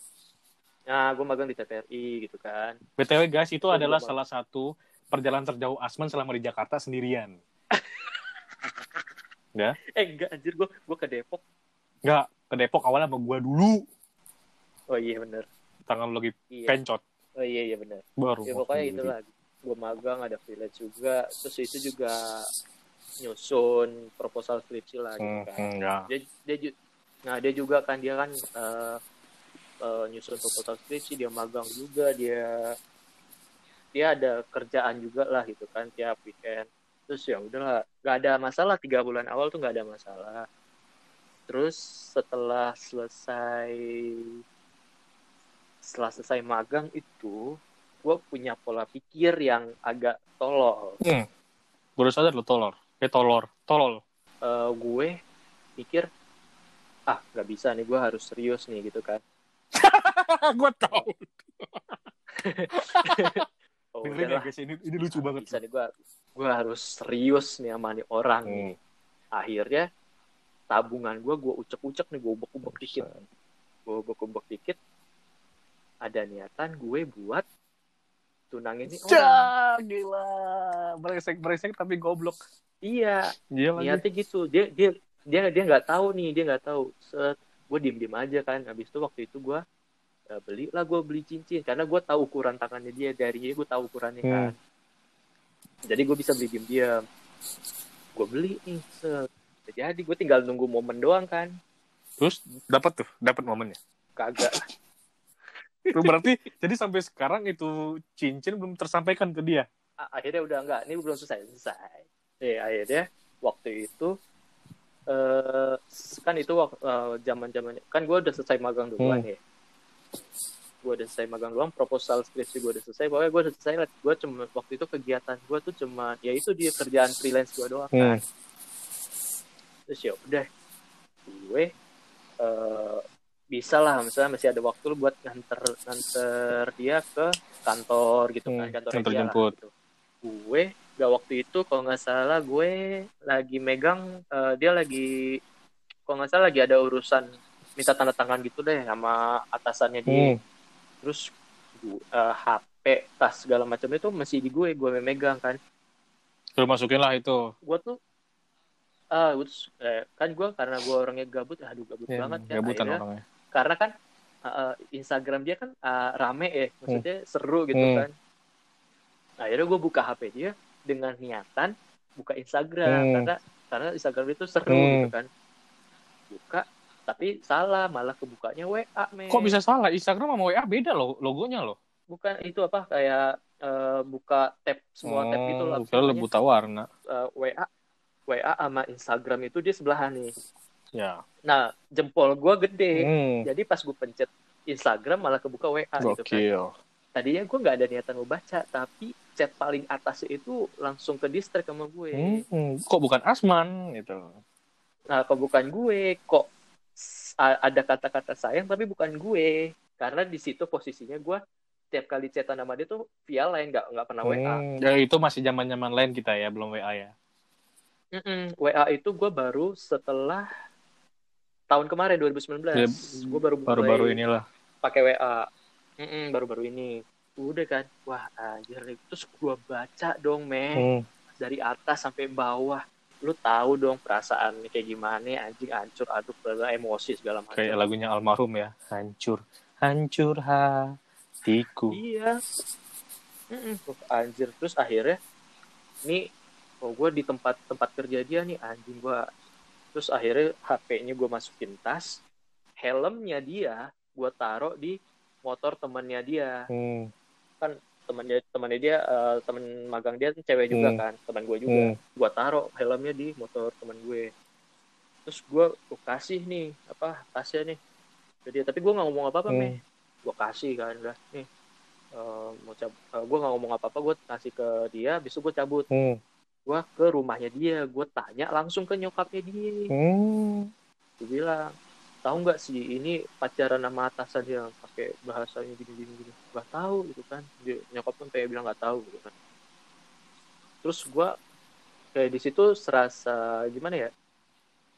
gue magang di TVRI gitu kan. btw guys itu Gua adalah salah satu perjalanan terjauh Asman selama di Jakarta sendirian [laughs] Eh enggak anjir gue gue ke Depok. nggak ke Depok awalnya sama gue dulu Oh iya bener. tangan lagi Iya. pencot Oh iya iya bener. baru Ya pokoknya sendiri. itulah. Gue magang ada freelance juga. Terus itu juga nyusun proposal skripsi lah gitu Hmm, kan. hmm, ya. Dia, dia nah dia juga kan dia kan eh, eh, nyusun proposal skripsi dia magang juga dia dia ada kerjaan juga lah gitu kan tiap weekend. Terus ya udahlah nggak ada masalah tiga bulan awal tuh nggak ada masalah. Terus setelah selesai setelah selesai magang itu gue punya pola pikir yang agak tolol. Baru sadar lo tolor. Eh tolor. Tolol. Eh, gue pikir ah nggak bisa nih gue harus serius nih gitu kan [laughs] gue tahu. Oh, dengerin ya udahlah, guys ini ini lucu banget bisa nih gue gue harus serius nih sama nih orang nih. Hmm. akhirnya tabungan gue gue ucek-ucek nih gue ubek-ubek dikit. Gue ubek-ubek dikit. Ada niatan gue buat tunangin nih orang. gila. Brengsek tapi goblok. Iya iya lagi. niatnya gitu. Dia dia dia dia nggak tahu nih dia nggak tahu. Set gue diem diem aja kan. Habis itu waktu itu gue ya, beli lah gue beli cincin. Karena gue tahu ukuran tangannya dia dari dia gue tahu ukurannya Hmm. kan. Jadi gue bisa beli diem diem gue beli nih set. Jadi gue tinggal nunggu momen doang kan. Terus dapat tuh? Dapat momennya? Kagak. Tuh, berarti jadi sampai sekarang itu cincin belum tersampaikan ke dia? Akhirnya udah enggak. Ini belum selesai. Selesai. Eh akhirnya waktu itu eh kan itu waktu zaman zaman kan gue udah selesai magang duluan Hmm. ya gue udah selesai magang doang proposal skripsi gue udah selesai pokoknya gue udah selesai lah gue cuma waktu itu kegiatan gue tuh cuma ya itu dia kerjaan freelance gue doang kan Hmm. terus ya udah gue eh bisa lah misalnya masih ada waktu lu buat nganter nganter dia ke kantor gitu kan Hmm, kantor antar dia lah, jemput. gitu. gue gak waktu itu kalau nggak salah gue lagi megang eh, dia lagi kalau nggak salah lagi ada urusan minta tanda tangan gitu deh sama atasannya dia Hmm. terus gu- eh, HP tas segala macam itu masih di gue gue megang kan Lu masukin lah itu gue tuh ah tuh, eh, kan gue karena gue orangnya gabut aduh gabut ya, banget kan gabutan akhirnya orangnya karena kan uh, Instagram dia kan uh, rame ya maksudnya seru gitu Hmm. kan akhirnya gue buka HP dia dengan niatan buka Instagram Hmm. karena karena Instagram itu seru Hmm. gitu kan buka tapi salah malah kebukanya WA men. Kok bisa salah? Instagram sama WA beda loh logonya loh. Bukan itu apa kayak uh, buka tab semua tab gitu lah Oh, kira lu Pokoknya, buta warna. Uh, WA WA sama Instagram itu dia sebelahan nih. Ya. Nah jempol gue gede. Hmm. jadi pas gue pencet Instagram malah kebuka WA gitu kan. Gokil. Tadinya gue nggak ada niatan mau baca tapi chat paling atas itu langsung ke distract sama gue. Hmm, kok bukan Asman gitu? Nah kok bukan gue kok ada kata-kata sayang tapi bukan gue. Karena di situ posisinya gue tiap kali chatan sama dia tuh via lain nggak nggak pernah WA Hmm, ya itu masih zaman zaman lain kita ya belum WA ya. Mm-mm. WA itu gue baru setelah tahun kemarin 2019 Ya, gue baru baru-baru inilah. pakai WA Mm-mm, baru-baru ini. Udah kan? Wah anjir. Terus gue baca dong men. Hmm. dari atas sampai bawah lu tahu dong perasaan kayak gimana anjing hancur aduk bla emosi segala macam. Kayak lagunya almarhum ya hancur hancur hatiku. Iya. Mm-mm. Anjir. Terus akhirnya nih oh gue di tempat tempat kerja dia nih anjing gue terus akhirnya HP-nya gue masukin tas helmnya dia gue taruh di motor temannya dia. Hmm. Temannya temannya dia eh, teman magang dia cewek juga Hmm. kan teman gue juga Hmm. gua taruh helmnya di motor teman gue terus gue gue kasih nih apa tasnya nih dia tapi gue nggak ngomong apa apa Hmm. meh gue kasih kan udah nih eh, mau cab gue nggak ngomong apa apa gue kasih ke dia besok gue cabut Hmm. gue ke rumahnya dia gue tanya langsung ke nyokapnya dia Hmm. gue bilang tahu nggak sih ini pacaran sama atasan yang pakai bahasanya gini gini gini nggak tahu gitu kan dia, nyokap pun kayak bilang nggak tahu gitu kan terus gue kayak di situ serasa gimana ya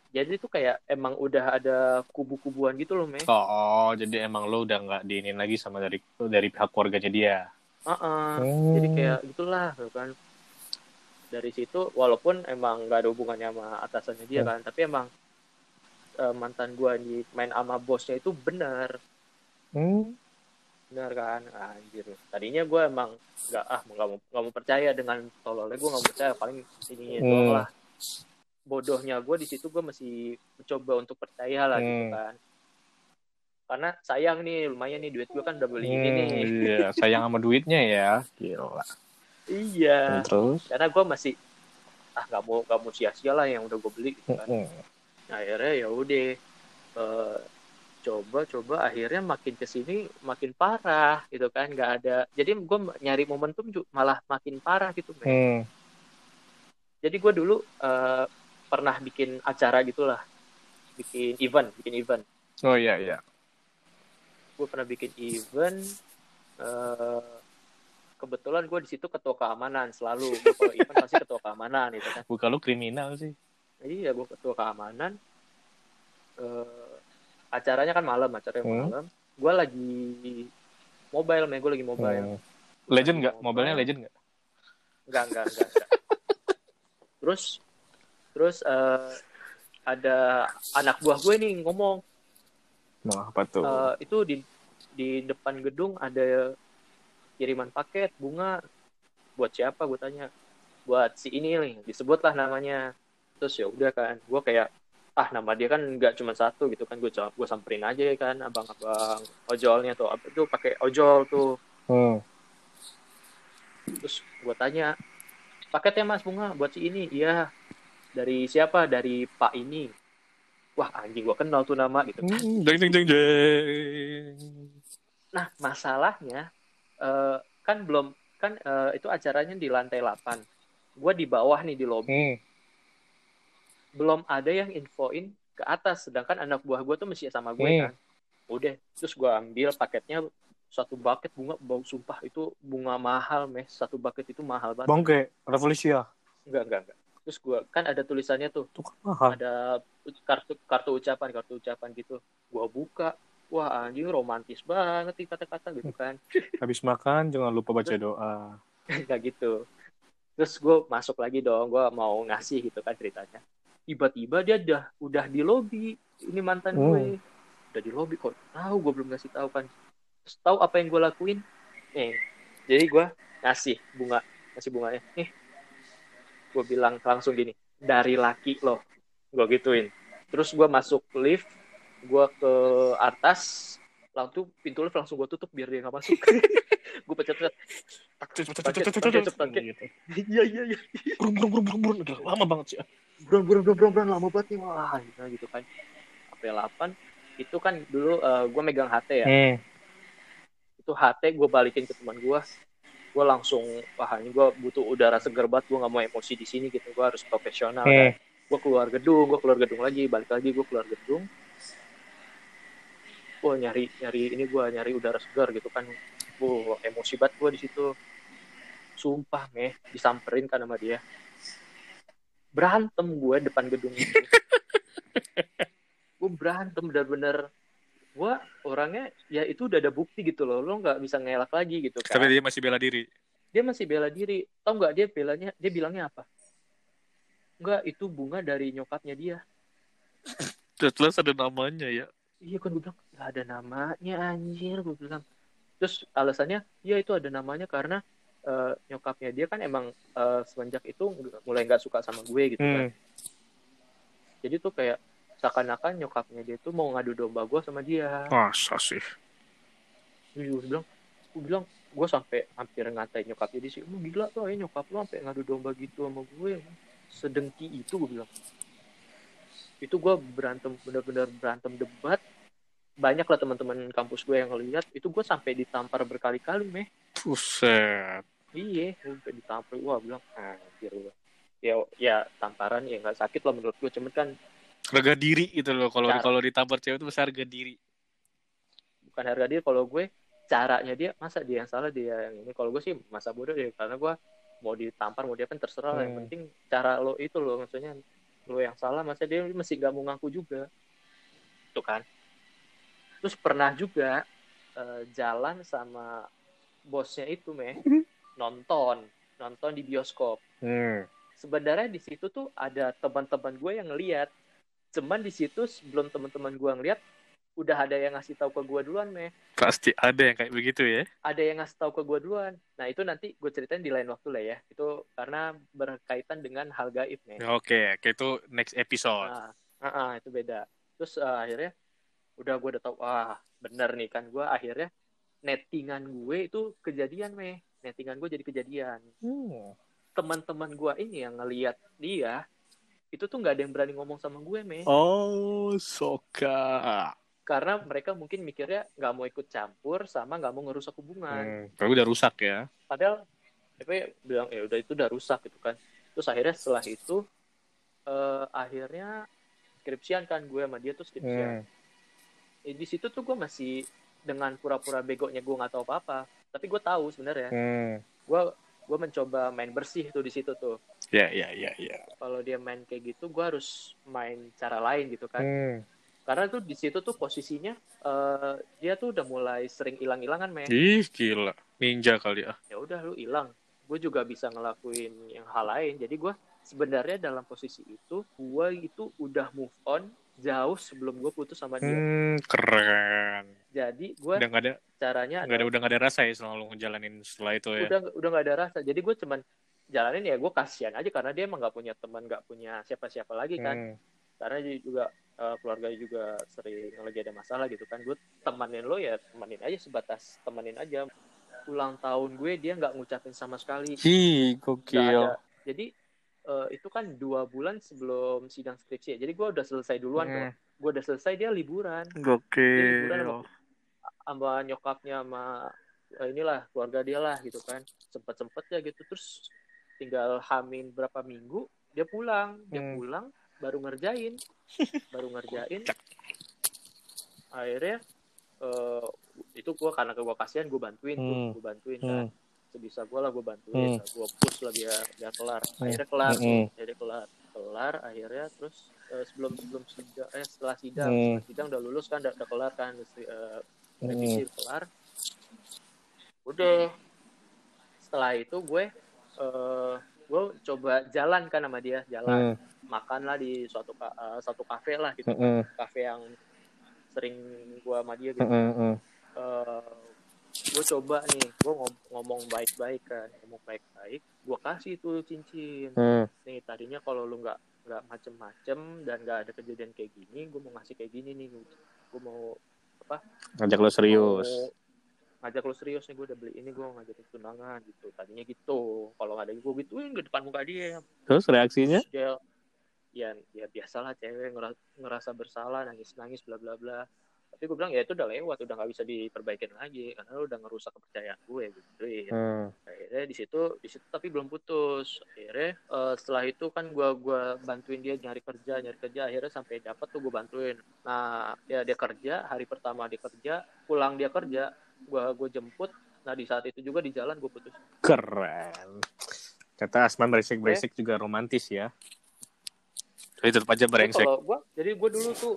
jadi itu kayak emang udah ada kubu-kubuan gitu loh meh Oh, jadi emang lo udah nggak diinin lagi sama dari dari pihak keluarganya dia. Heeh. Hmm. jadi kayak gitulah gitu kan dari situ walaupun emang nggak ada hubungannya sama atasannya dia Hmm. kan tapi emang eh, mantan gua di main sama bosnya itu benar Hmm. benar kan anjir tadinya gua emang nggak ah nggak mau nggak mau percaya dengan tololnya gua nggak percaya paling ininya Hmm. doang lah bodohnya gua di situ gua masih mencoba untuk percaya lah gitu Hmm. kan karena sayang nih lumayan nih duit gua kan udah beli ini Hmm, nih Iya, [laughs] sayang sama duitnya ya. Gila. iya Terus? karena gua masih ah nggak mau nggak mau sia-sia lah yang udah gue beli gitu kan Hmm. Akhirnya ya udah eh, coba coba akhirnya makin ke sini makin parah gitu kan nggak ada jadi gue nyari momentum ju- malah makin parah gitu men. Hmm. jadi gue dulu eh, pernah bikin acara gitulah bikin event bikin event Oh iya iya. gue pernah bikin event eh, kebetulan gue di situ ketua keamanan selalu gue kalau event pasti ketua keamanan gitu kan Bukan lu kriminal sih. Iya, gue ketua keamanan. Eh, acaranya kan malam, acaranya Hmm. malam. Gue lagi mobile, men. Gue lagi mobile. Hmm. Legend nggak? Mobile. Mobilnya legend nggak? Enggak, enggak, enggak. enggak. [laughs] terus, terus eh, ada anak buah gue nih ngomong, Nah, apa tuh? eh, itu di di depan gedung ada kiriman paket bunga buat siapa gue tanya buat si ini nih disebutlah namanya terus ya udah kan gue kayak ah nama dia kan nggak cuma satu gitu kan gue gue samperin aja kan abang-abang ojolnya tuh apa tuh pakai ojol tuh Hmm. terus gue tanya paketnya mas bunga buat si ini iya dari siapa dari pak ini wah anjing gue kenal tuh nama gitu kan Hmm, Jeng jeng jeng jeng. Nah, masalahnya eh, kan belum kan eh, itu acaranya di lantai 8. Gua di bawah nih di lobby. Hmm. Belum ada yang infoin ke atas, sedangkan anak buah gua tuh mesti sama gue Hmm. kan. Udah, terus gua ambil paketnya satu bucket bunga bau sumpah itu bunga mahal meh satu bucket itu mahal banget Bangke, Revolusia. enggak enggak enggak terus gua kan ada tulisannya tuh Itu kan mahal. ada kartu kartu ucapan kartu ucapan gitu gua buka wah anjing romantis banget nih kata-kata gitu kan [laughs] Habis makan jangan lupa baca doa. [laughs] kayak gitu terus gue masuk lagi dong gue mau ngasih gitu kan ceritanya tiba-tiba dia udah udah di lobi ini mantan Hmm. gue udah di lobi kok tahu gue belum ngasih tahu kan terus tahu apa yang gue lakuin nih jadi gue ngasih bunga ngasih bunganya nih gue bilang langsung gini dari laki loh gue gituin terus gue masuk lift gue ke atas langsung pintu lift langsung gue tutup biar dia nggak masuk gue pencet-pencet Gitu. iya iya iya Lama banget sih. Buron buron buron buron buron lama banget nih wah gitu, gitu kan. HP 8 itu kan dulu gue megang HT ya. Hmm. itu HT gue balikin ke teman gue gue langsung wah ini gue butuh udara segar banget gue nggak mau emosi di sini gitu. Gue harus profesional Hmm. kan gue keluar gedung gue keluar gedung lagi balik lagi gue keluar gedung. Gue nyari nyari ini gue nyari udara segar gitu kan. Gue emosi banget gue di situ. Sumpah meh disamperin kan sama dia berantem gue depan gedung itu. Gue berantem bener-bener. Gue orangnya ya itu udah ada bukti gitu loh. Lo nggak bisa ngelak lagi gitu kan. Tapi dia masih bela diri. dia masih bela diri. Tau nggak dia belanya dia bilangnya apa? Enggak, itu bunga dari nyokapnya dia. Jelas ada namanya ya. iya kan gue bilang nggak ada namanya anjir gue bilang. Terus alasannya iya itu ada namanya karena eh, nyokapnya dia kan emang eh, semenjak itu mulai nggak suka sama gue gitu kan. Hmm. jadi tuh kayak seakan-akan nyokapnya dia tuh mau ngadu domba gue sama dia. Masa sih? gue bilang gue bilang gue sampai hampir ngatain nyokap. Jadi sih lu gila tuh ya nyokap lu sampai ngadu domba gitu sama gue. Sedengki itu gue bilang. Itu gue berantem bener-bener berantem debat. Banyak lah teman-teman kampus gue yang ngeliat. Itu gue sampai ditampar berkali-kali meh. Buset. Iya gue sampai ditampar wah bilang anjir gue ya ya tamparan ya nggak sakit lah menurut gue cuman kan Harga diri gitu loh. Kalau Cara. kalau ditampar cewek itu besar harga diri. bukan harga dia kalau gue caranya dia masa dia yang salah dia yang ini kalau gue sih masa bodoh deh karena gue mau ditampar mau dia kan terserah lah. yang Hmm. penting cara lo itu lo maksudnya lo yang salah masa dia mesti gak mau ngaku juga tuh kan terus pernah juga eh, jalan sama bosnya itu meh [laughs] nonton nonton di bioskop Hmm. sebenarnya di situ tuh ada teman-teman gue yang ngeliat cuman di situ sebelum teman-teman gue ngeliat udah ada yang ngasih tahu ke gue duluan meh Pasti ada yang kayak begitu ya. ada yang ngasih tahu ke gue duluan. Nah itu nanti gue ceritain di lain waktu lah ya. Itu karena berkaitan dengan hal gaib nih. Oke, oke itu next episode. Nah, ah, ah, itu beda. Terus eh, akhirnya udah gue udah tahu, wah bener nih kan gue akhirnya nettingan gue itu kejadian meh. Nettingan gue jadi kejadian. Hmm. Teman-teman gue ini yang ngeliat dia itu tuh nggak ada yang berani ngomong sama gue meh. Oh, soka. Karena mereka mungkin mikirnya nggak mau ikut campur sama nggak mau ngerusak hubungan. Hmm. Tapi udah rusak ya. padahal tapi bilang ya udah itu udah rusak gitu kan terus akhirnya setelah itu eh, akhirnya skripsian kan gue sama dia tuh skripsian Hmm. Eh, di situ tuh gue masih dengan pura-pura begonya gue nggak tahu apa-apa tapi gue tahu sebenarnya Hmm. gue gue mencoba main bersih tuh di situ tuh Ya, ya, ya, ya. kalau dia main kayak gitu gue harus main cara lain gitu kan Hmm. karena tuh di situ tuh posisinya eh, dia tuh udah mulai sering hilang-hilangan men Ih, gila. Ninja kali ya. ya udah lu hilang gue juga bisa ngelakuin yang hal lain jadi gue sebenarnya dalam posisi itu gue itu udah move on jauh sebelum gue putus sama dia Hmm, keren. jadi gue Udah nggak ada, caranya nggak ada, udah nggak ada rasa ya selama lu ngejalanin setelah itu ya. udah udah nggak ada rasa jadi gue cuman jalanin ya gue kasihan aja karena dia emang nggak punya teman nggak punya siapa-siapa lagi kan Hmm. karena dia juga eh, keluarganya juga sering lagi ada masalah gitu kan gue temenin lo ya temenin aja sebatas temenin aja ulang tahun gue dia nggak ngucapin sama sekali Hi, gokil. ada. Jadi eh, itu kan dua bulan sebelum sidang skripsi ya. Jadi gue udah selesai duluan. Hmm, Gue udah selesai dia liburan Gokil. sama nyokapnya sama eh, inilah keluarga dia lah gitu kan. Sempet sempet ya gitu terus tinggal hamin berapa minggu dia pulang. Dia Hmm. pulang baru ngerjain, [laughs] baru ngerjain. Akhirnya eh, itu gue karena gue kasihan gue bantuin tuh, Hmm. gue bantuin kan Hmm. sebisa gue lah gue bantuin Hmm. gue push lah biar biar kelar akhirnya kelar. Hmm. akhirnya kelar kelar akhirnya terus eh, sebelum sebelum sidang eh setelah sidang Hmm. setelah sidang udah lulus kan udah, udah kelar kan eh, Hmm. revisi kelar udah setelah itu gue eh gue coba jalan kan sama dia jalan Hmm. makan lah di suatu eh, satu kafe lah gitu Hmm. kafe yang sering gue sama dia gitu Hmm. Hmm. gue coba nih gue ngomong baik-baik kan ngomong baik-baik gue kasih tuh cincin Hmm. nih tadinya kalau lu nggak nggak macem-macem dan nggak ada kejadian kayak gini gue mau ngasih kayak gini nih gue mau Ngajak lo serius. mau ngajak lu serius nih gue udah beli ini gue ngajakin tunangan gitu. Tadinya gitu. Kalau nggak ada gue gituin ke depan muka dia. Terus reaksinya? Terus dia ya ya biasalah cewek ngera- ngerasa bersalah nangis nangis bla bla bla tapi gue bilang ya itu udah lewat udah nggak bisa diperbaikin lagi karena lu udah ngerusak kepercayaan gue gitu ya Hmm. akhirnya di situ di situ tapi belum putus. Akhirnya eh, setelah itu kan gua gua bantuin dia nyari kerja nyari kerja. Akhirnya sampai dapat tuh gue bantuin. Nah ya dia kerja hari pertama dia kerja pulang dia kerja gua gue jemput. Nah di saat itu juga di jalan gue putus. Keren. Kata Asman berisik-berisik juga romantis ya. Tapi tetap aja kalau gua jadi gue dulu tuh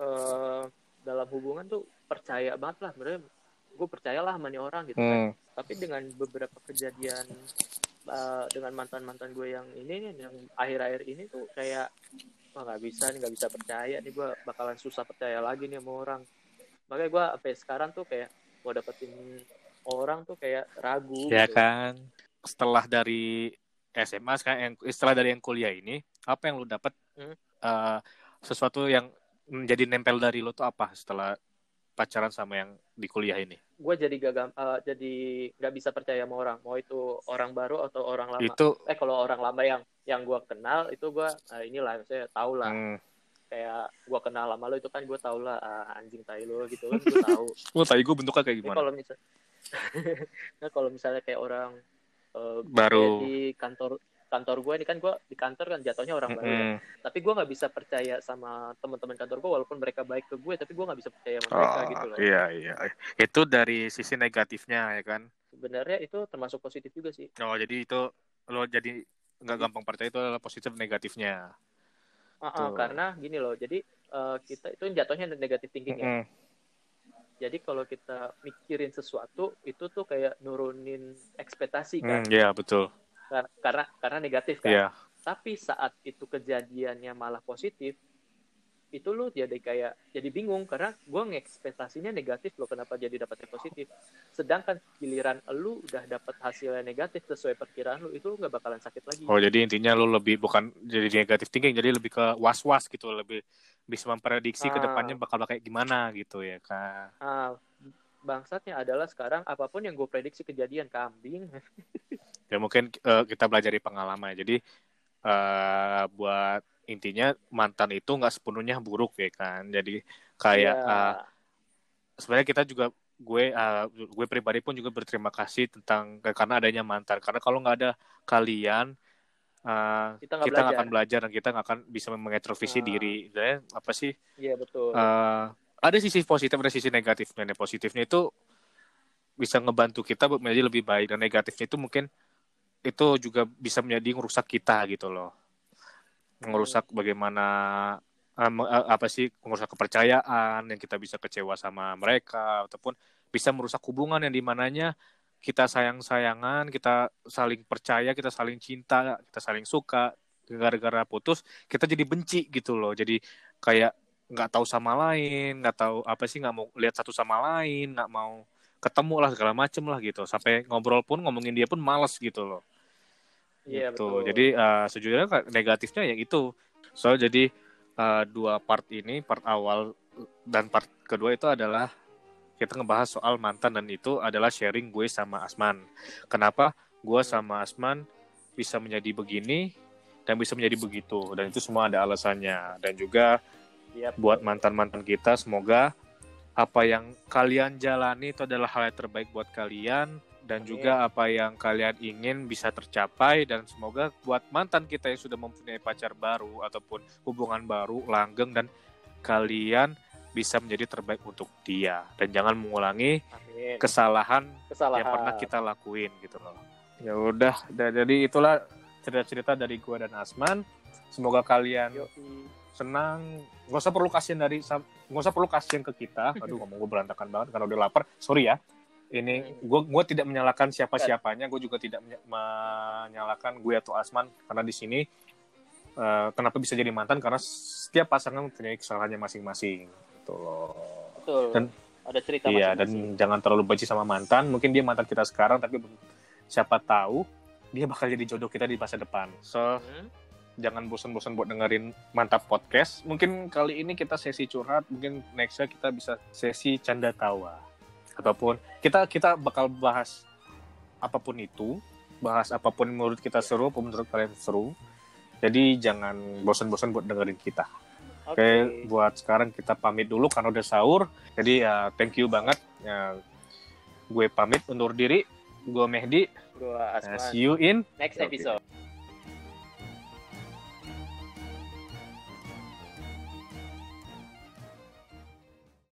eh, dalam hubungan tuh percaya banget lah sebenarnya gue percayalah sama nih orang gitu kan Hmm. tapi dengan beberapa kejadian uh, dengan mantan mantan gue yang ini nih yang akhir-akhir ini tuh kayak wah nggak bisa nih nggak bisa percaya nih gue bakalan susah percaya lagi nih sama orang makanya gue sampai sekarang tuh kayak mau dapetin orang tuh kayak ragu Ya gitu. kan. Setelah dari SMA sekarang yang setelah dari yang kuliah ini, apa yang lu dapat Hmm. eh, sesuatu yang menjadi nempel dari lu tuh apa setelah pacaran sama yang di kuliah ini? gue jadi gak uh, jadi nggak bisa percaya sama orang. Mau itu orang baru atau orang lama. Itu eh kalau orang lama yang yang gue kenal itu gue uh, inilah saya tahu lah. Hmm, kayak gue kenal lama lo itu kan gue tau lah uh, anjing tai lo gitu kan gue tahu lu [laughs] tai gue bentuknya kayak Tapi gimana? kalau misal [laughs] nah kalau misalnya kayak orang uh, Baru. di kantor kantor gue ini kan gue di kantor kan jatuhnya orang baru ya. Mm-mm. tapi gue nggak bisa percaya sama teman-teman kantor gue walaupun mereka baik ke gue tapi gue nggak bisa percaya sama mereka Oh, gitu loh iya iya itu dari sisi negatifnya ya kan sebenarnya itu termasuk positif juga sih oh jadi itu lo jadi nggak gampang percaya itu adalah positif negatifnya ah, Tuh. karena gini loh jadi eh, kita itu jatuhnya negatif thinking ya Mm-mm. jadi kalau kita mikirin sesuatu itu tuh kayak nurunin ekspektasi kan Hmm, iya betul Kar- karena karena negatif kan. Iya. Tapi saat itu kejadiannya malah positif itu lu jadi kayak jadi bingung. Karena gue ngekspektasinya negatif loh kenapa jadi dapatnya positif. Sedangkan giliran lu udah dapat hasilnya negatif sesuai perkiraan lu itu lu nggak bakalan sakit lagi. Oh jadi intinya lo lebih bukan jadi negatif thinking jadi lebih ke was was gitu. Lebih bisa memprediksi ke Ah. depannya bakal kayak gimana gitu ya kan ah, bangsatnya adalah sekarang apa pun yang gue prediksi kejadian kambing [laughs] ya mungkin eh, kita belajar dari pengalaman. Jadi eh buat intinya mantan itu nggak sepenuhnya buruk ya kan? Jadi kayak Ya, eh, sebenarnya kita juga gue eh, gue pribadi pun juga berterima kasih tentang karena adanya mantan. Karena kalau nggak ada kalian eh, Kita nggak belajar. akan belajar. dan kita nggak akan bisa mengintrospeksi Ah. diri. Dan apa sih? Iya betul. Eh, ada sisi positif ada sisi negatifnya. Yang positifnya itu bisa ngebantu kita buat menjadi lebih baik. Dan negatifnya itu mungkin itu juga bisa menjadi ngerusak kita gitu loh. Ngerusak bagaimana eh, eh, apa sih ngerusak kepercayaan yang kita bisa kecewa sama mereka ataupun bisa merusak hubungan yang di mananya kita sayang sayangan kita saling percaya kita saling cinta kita saling suka. Gara-gara putus kita jadi benci gitu loh. Jadi kayak nggak tahu sama lain nggak tahu apa sih nggak mau lihat satu sama lain nggak mau ketemu lah segala macem lah gitu. Sampai ngobrol pun ngomongin dia pun males gitu loh iya gitu. betul Jadi eh, sejujurnya negatifnya yang itu. So jadi eh, dua part ini, part awal dan part kedua itu adalah kita ngebahas soal mantan dan itu adalah sharing gue sama Asman. Kenapa gue sama Asman bisa menjadi begini dan bisa menjadi begitu dan itu semua ada alasannya dan juga Iya, buat mantan-mantan kita semoga apa yang kalian jalani itu adalah hal yang terbaik buat kalian dan Amin. juga apa yang kalian ingin bisa tercapai dan semoga buat mantan kita yang sudah mempunyai pacar baru ataupun hubungan baru langgeng dan kalian bisa menjadi terbaik untuk dia dan jangan mengulangi amin kesalahan kesalahan yang pernah kita lakuin gitu loh. Ya udah, da- jadi itulah cerita-cerita dari gua dan Asman. Semoga kalian Yoi. senang nggak usah perlu kasihan dari nggak usah perlu kasihan ke kita [laughs] aduh ngomong gue berantakan banget karena udah lapar sorry ya ini gue gue tidak menyalahkan siapa siapanya gue juga tidak menyalahkan gue atau Asman. Karena di sini eh, kenapa bisa jadi mantan? Karena setiap pasangan mempunyai kesalahannya masing-masing. Gitu loh. Betul. Dan- ada cerita iya masing-masing. dan jangan terlalu benci sama mantan. Mungkin dia mantan kita sekarang tapi siapa tahu dia bakal jadi jodoh kita di masa depan. So Hmm. jangan bosan-bosan buat dengerin mantap podcast. Mungkin kali ini kita sesi curhat, mungkin nextnya kita bisa sesi canda tawa. Ataupun kita kita bakal bahas apa pun itu, bahas apa pun menurut kita seru, apa pun menurut kalian seru. Jadi jangan bosan-bosan buat dengerin kita. Oke. Oke, buat sekarang kita pamit dulu karena udah sahur. Jadi ya thank you banget. Ya, gue pamit undur diri. Gue Mehdi. Nah, Asman. see you in Next episode.